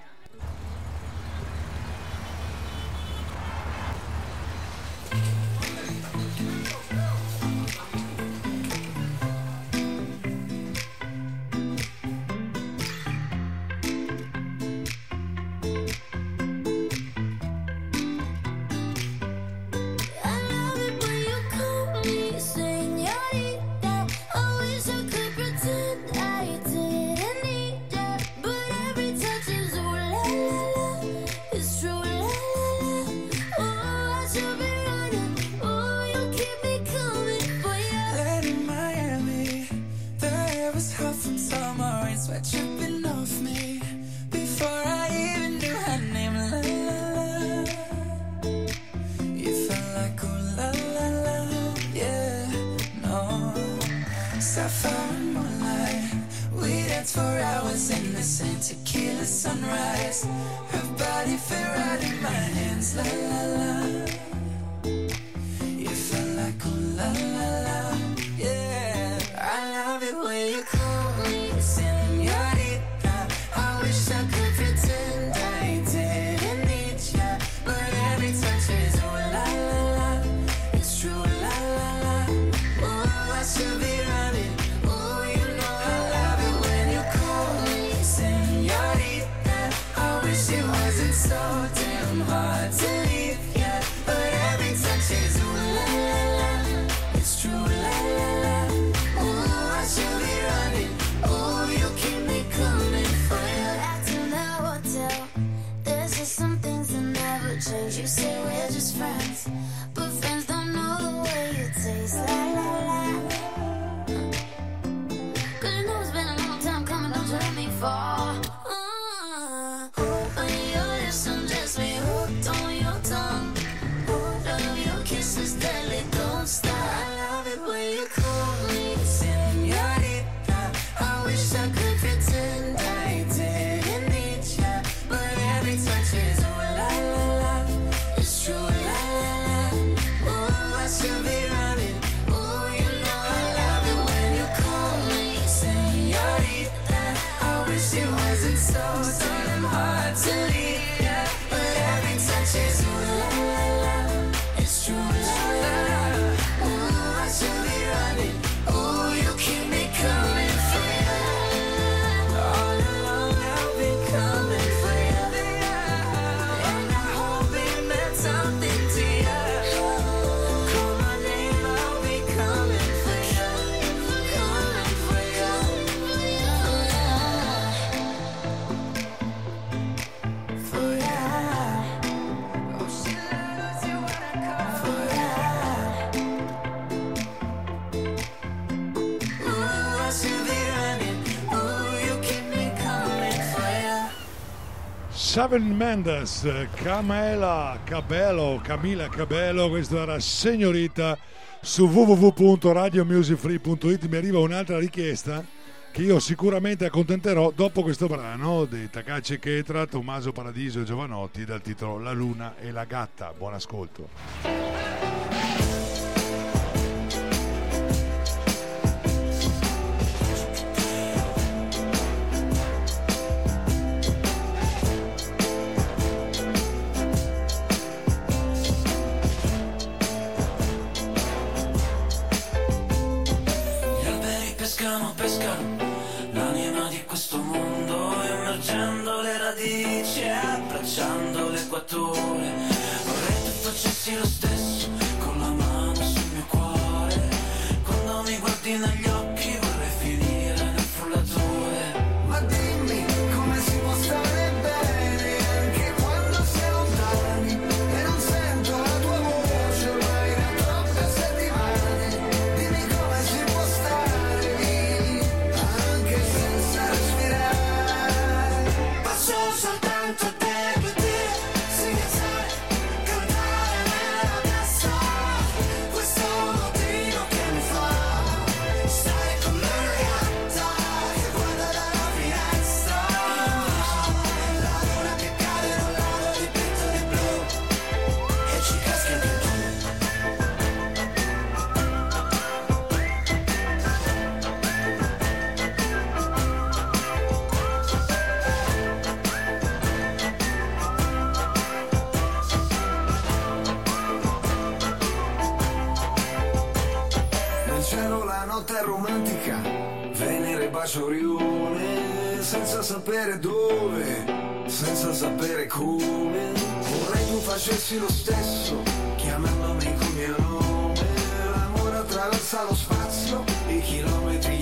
Seven Mendes, Camela Cabello, Camila Cabello, questa era Signorita su www.radiomusicfree.it mi arriva un'altra richiesta che io sicuramente accontenterò dopo questo brano di Takace Ketra, Tommaso Paradiso e Giovanotti dal titolo La Luna e la Gatta. Buon ascolto. feeling fossi lo stesso, chiamandomi con mio nome, l'amore attraversa lo spazio, i chilometri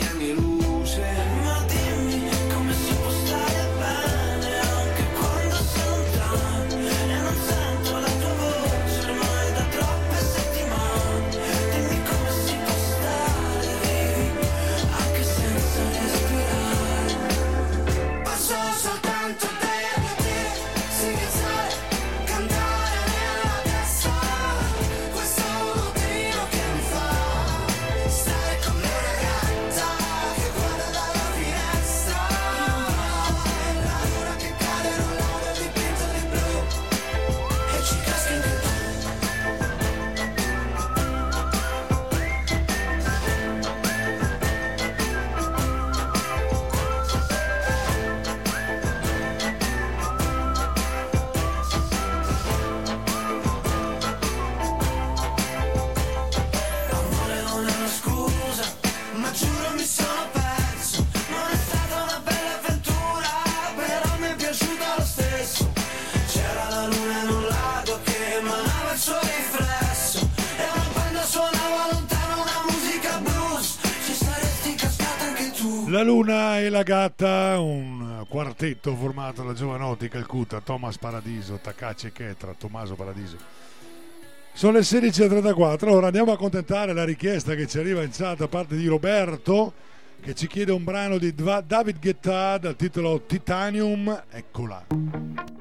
Gatta, un quartetto formato da giovanotti Calcutta, Thomas Paradiso, Takace Chetra, Tommaso Paradiso. Sono le 16.34, ora andiamo a contentare la richiesta che ci arriva in chat da parte di Roberto che ci chiede un brano di David Guetta dal titolo Titanium, eccola.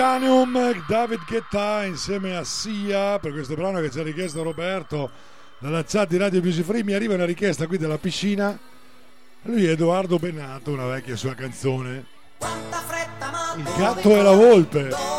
Titanium, David Guetta insieme a Sia per questo brano che ci ha richiesto Roberto dalla chat di Radio Music Free. Mi arriva una richiesta qui della piscina. Lui è Edoardo Benato, una vecchia sua canzone. Quanta fretta, ma Il gatto e la volpe.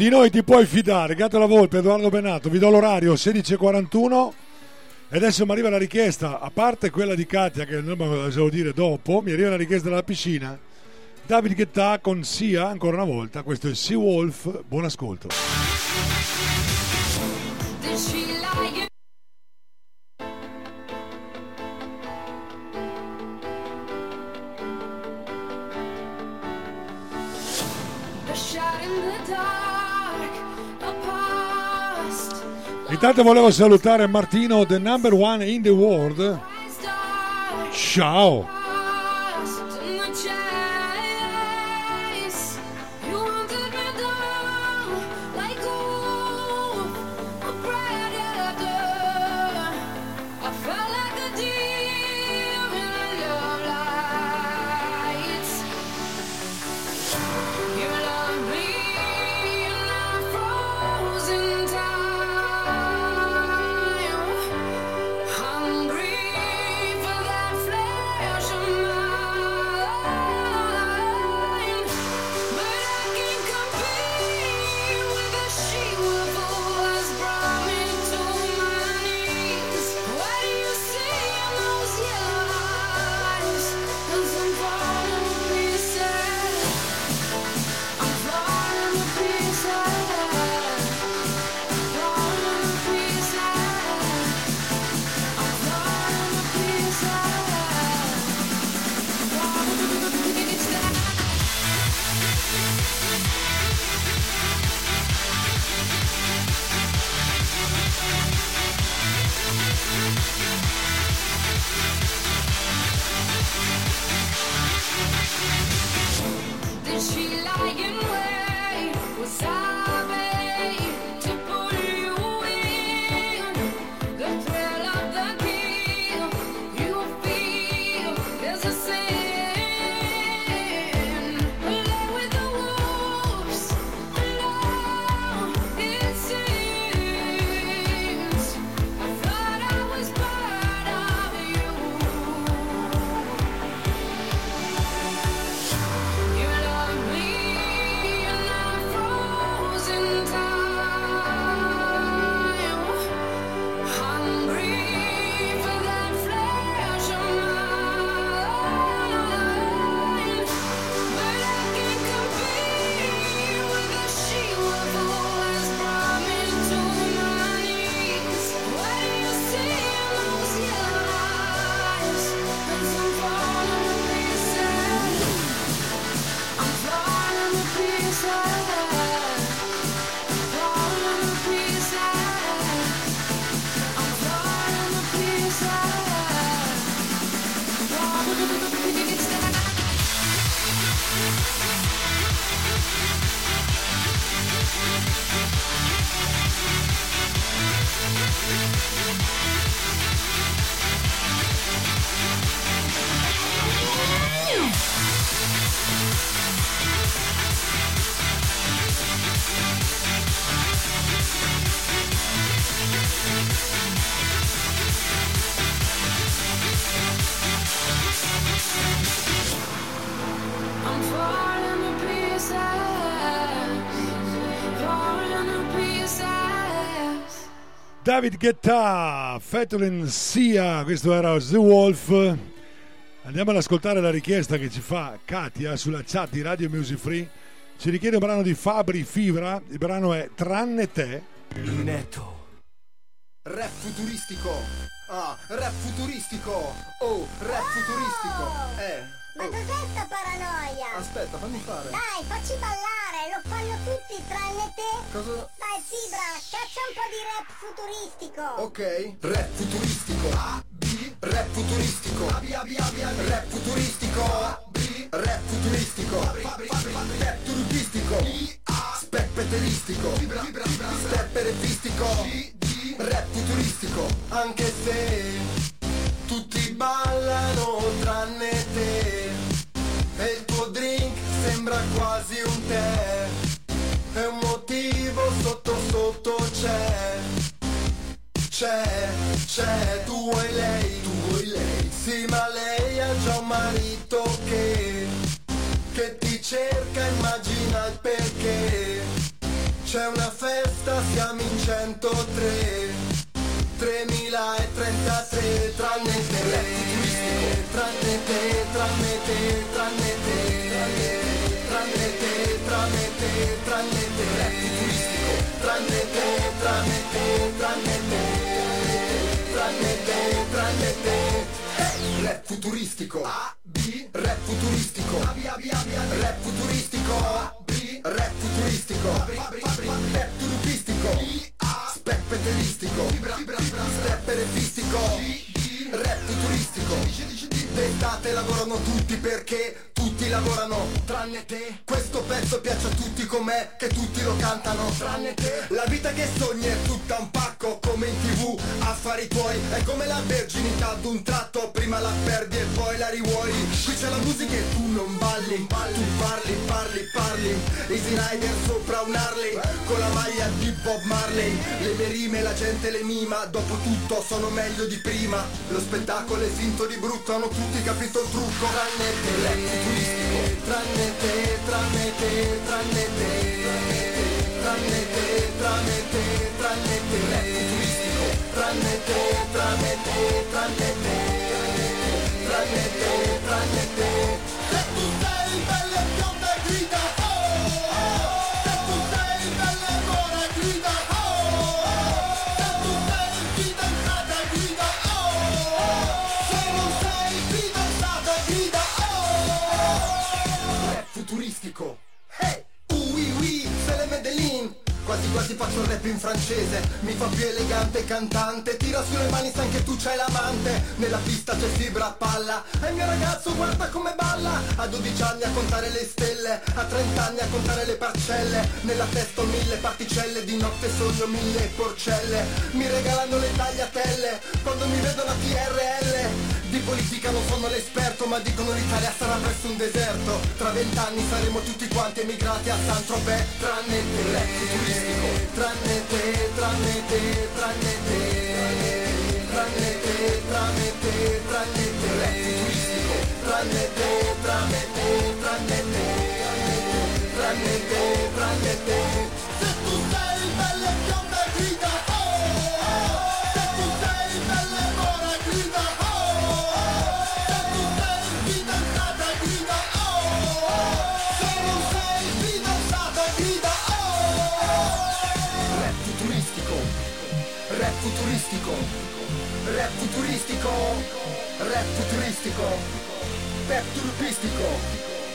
Di noi ti puoi fidare. Gatto la Volpe, Edoardo Benato. Vi do l'orario 16.41. E adesso mi arriva la richiesta, a parte quella di Katia, che noi me devo dire dopo, mi arriva la richiesta dalla piscina. David Guetta con Sia, ancora una volta. Questo è Sea Wolf. Buon ascolto. Intanto volevo salutare Martino, the number one in the world. Ciao. David Guetta, Fetolin Sia, questo era The Wolf. Andiamo ad ascoltare la richiesta che ci fa Katia sulla chat di Radio Music Free. Ci richiede un brano di Fabri Fibra, il brano è Tranne te. Netto. Rap futuristico. Ah, rap futuristico. Oh, rap futuristico. Eh. Ma cos'è sta paranoia? Aspetta, fammi fare. Dai, facci ballare, lo fanno tutti tranne te. Cosa? Dai, Fibra, caccia un po' di rap futuristico. Ok. Rap futuristico. A, B. Rap futuristico. A, B, A, B, A, B, A, B. Rap futuristico. A, B. Rap futuristico. Rap turupistico. Specpeteristico. Stepperepistico. Rap futuristico. Anche se tutti ballano tranne te. E il tuo drink sembra quasi un tè. E un motivo sotto sotto c'è. C'è, c'è, tu vuoi lei, tu vuoi lei. Sì, ma lei ha già un marito che, che ti cerca, immagina il perché. C'è una festa, siamo in 103. 3033 tranne te, tranne te, tranne te, tranne te, tranne te, tranne te, tranne te, tranne te, tranne te, tranne te, tranne te, tranne te. Rap futuristico, A, B, rap futuristico, A, B, A, B, A, B, rap futuristico, B, rap futuristico, rap turupistico, spec peteristico, step perefistico, rap futuristico. D'estate lavorano tutti perché tutti lavorano, tranne te. Questo pezzo piace a tutti com'è, che tutti lo cantano, tranne te. La vita che sogni è tutta un pacco, come in tv, affari tuoi. È come la verginità d'un tratto, prima la perdi e poi la rivuoi. Qui c'è la musica e tu non balli, tu parli, parli, parli. Easy Rider sopra un Harley, con la maglia di Bob Marley. Le mie rime la gente le mima, dopo tutto sono meglio di prima. Lo spettacolo è finto di brutto, hanno tutti capito il trucco. Tranne te. Tranne te, tranne te, tranne te. Tranne te, tranne te, tranne te. Tranne te, tranne te, tranne te. Quasi quasi faccio il rap in francese. Mi fa più elegante cantante. Tira sulle mani se anche tu c'hai l'amante. Nella pista c'è fibra a palla. E il mio ragazzo guarda come balla. A 12 anni a contare le stelle. A 30 anni a contare le parcelle. Nella testa ho mille particelle. Di notte sogno mille porcelle. Mi regalano le tagliatelle. Quando mi vedono a TRL di politica non sono l'esperto ma dicono l'Italia sarà presto un deserto Tra vent'anni saremo tutti quanti emigrati a San Tropez Tranne te, futuristico Tranne te, tranne te, tranne te Tranne te, tranne te, tranne te, futuristico Tranne te, tranne te, tranne te Tranne te, tranne te futuristico Rap futuristico Pep turupistico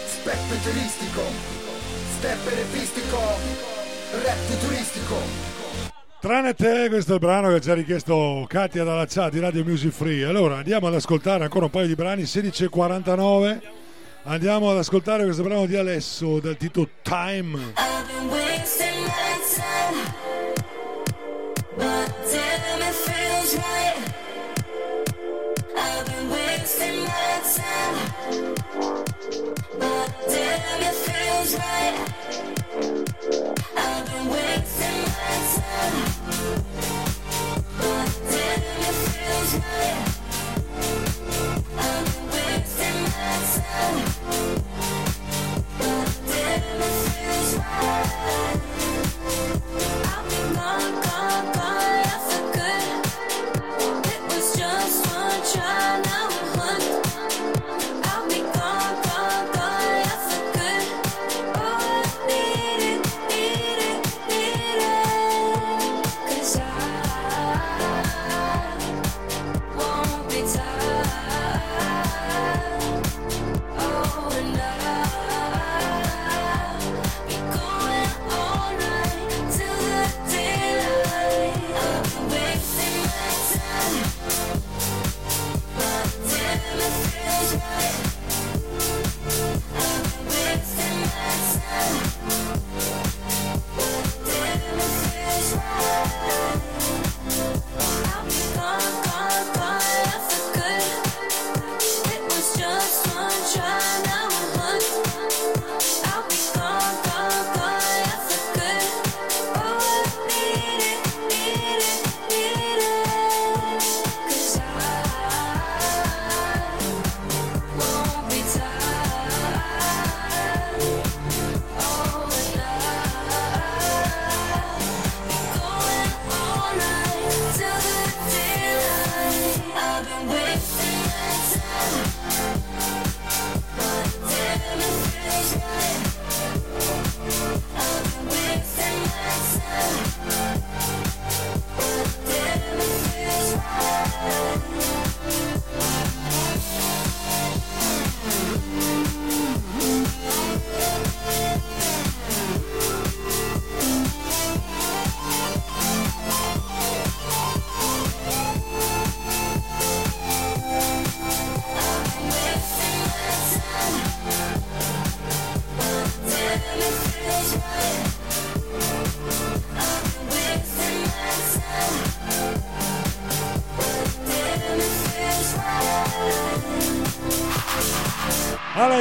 Spec peteristico Step Rap futuristico Tranne te, questo è il brano che ci ha richiesto Katia dalla chat di Radio Music Free. Allora andiamo ad ascoltare ancora un paio di brani, 16.49. Andiamo ad ascoltare questo brano di Alesso dal titolo Time. I've been wasting my time, feels right. I've been wasting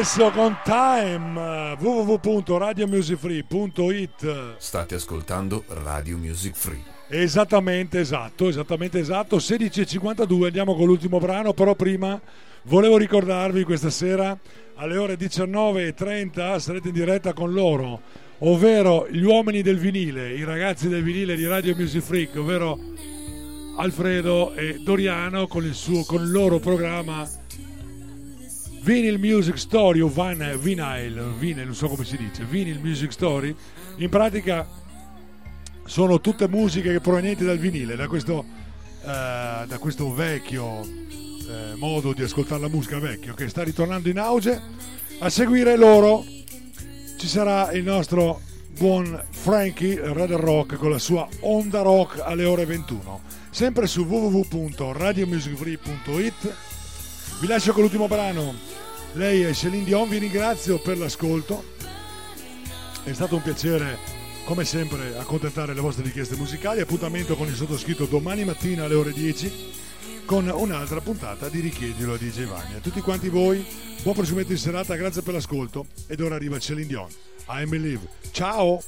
Alessio con Time www.radiomusicfree.it State ascoltando Radio Music Free. Esattamente esatto, esattamente esatto 16.52 andiamo con l'ultimo brano però prima volevo ricordarvi questa sera alle ore 19.30 sarete in diretta con loro ovvero gli uomini del vinile i ragazzi del vinile di Radio Music Freak ovvero Alfredo e Doriano con il, suo, con il loro programma Vinyl Music Story o Van, Vinyl, Vinyl, non so come si dice, Vinyl Music Story, in pratica sono tutte musiche provenienti dal vinile, da questo, eh, da questo vecchio eh, modo di ascoltare la musica vecchio che sta ritornando in auge. A seguire loro ci sarà il nostro buon Frankie Red Rock con la sua Onda Rock alle ore 21, sempre su www.radiomusicfree.it. Vi lascio con l'ultimo brano. Lei è Celine Dion, vi ringrazio per l'ascolto. È stato un piacere, come sempre, accontentare le vostre richieste musicali. Appuntamento con il sottoscritto domani mattina alle ore 10 con un'altra puntata di Richiedilo a DJ Vania. Tutti quanti voi, buon proseguimento di serata, grazie per l'ascolto. Ed ora arriva Celine Dion. I believe. Ciao!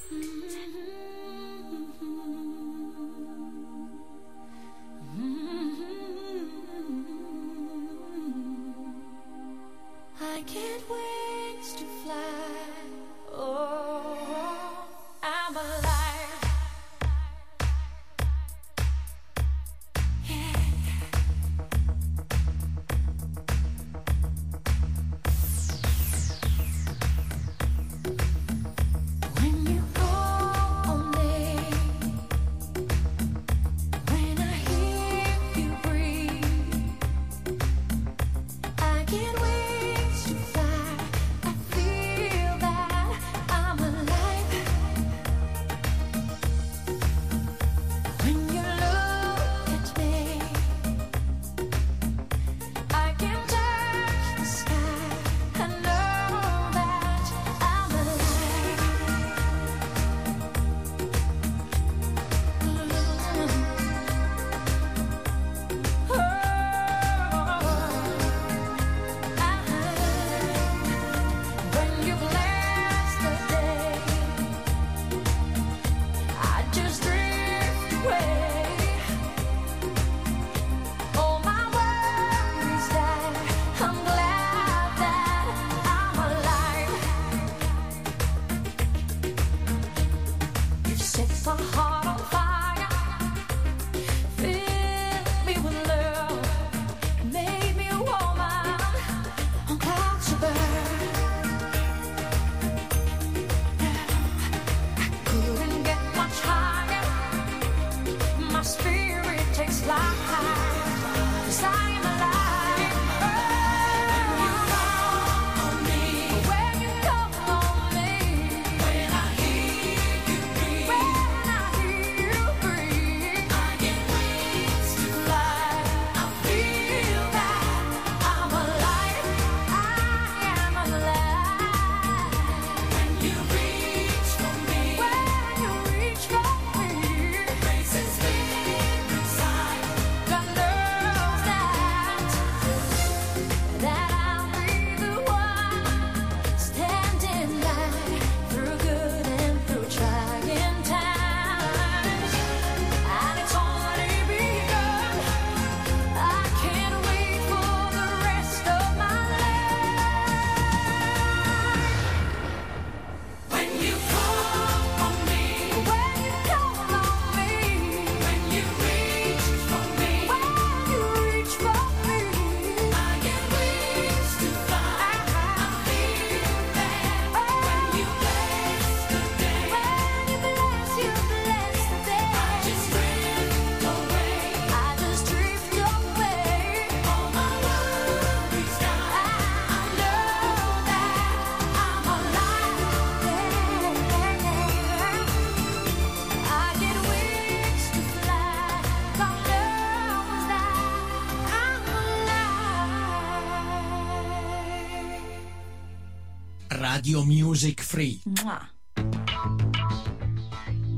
Radio Music Free.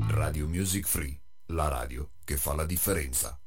Radio Music Free, la radio che fa la differenza.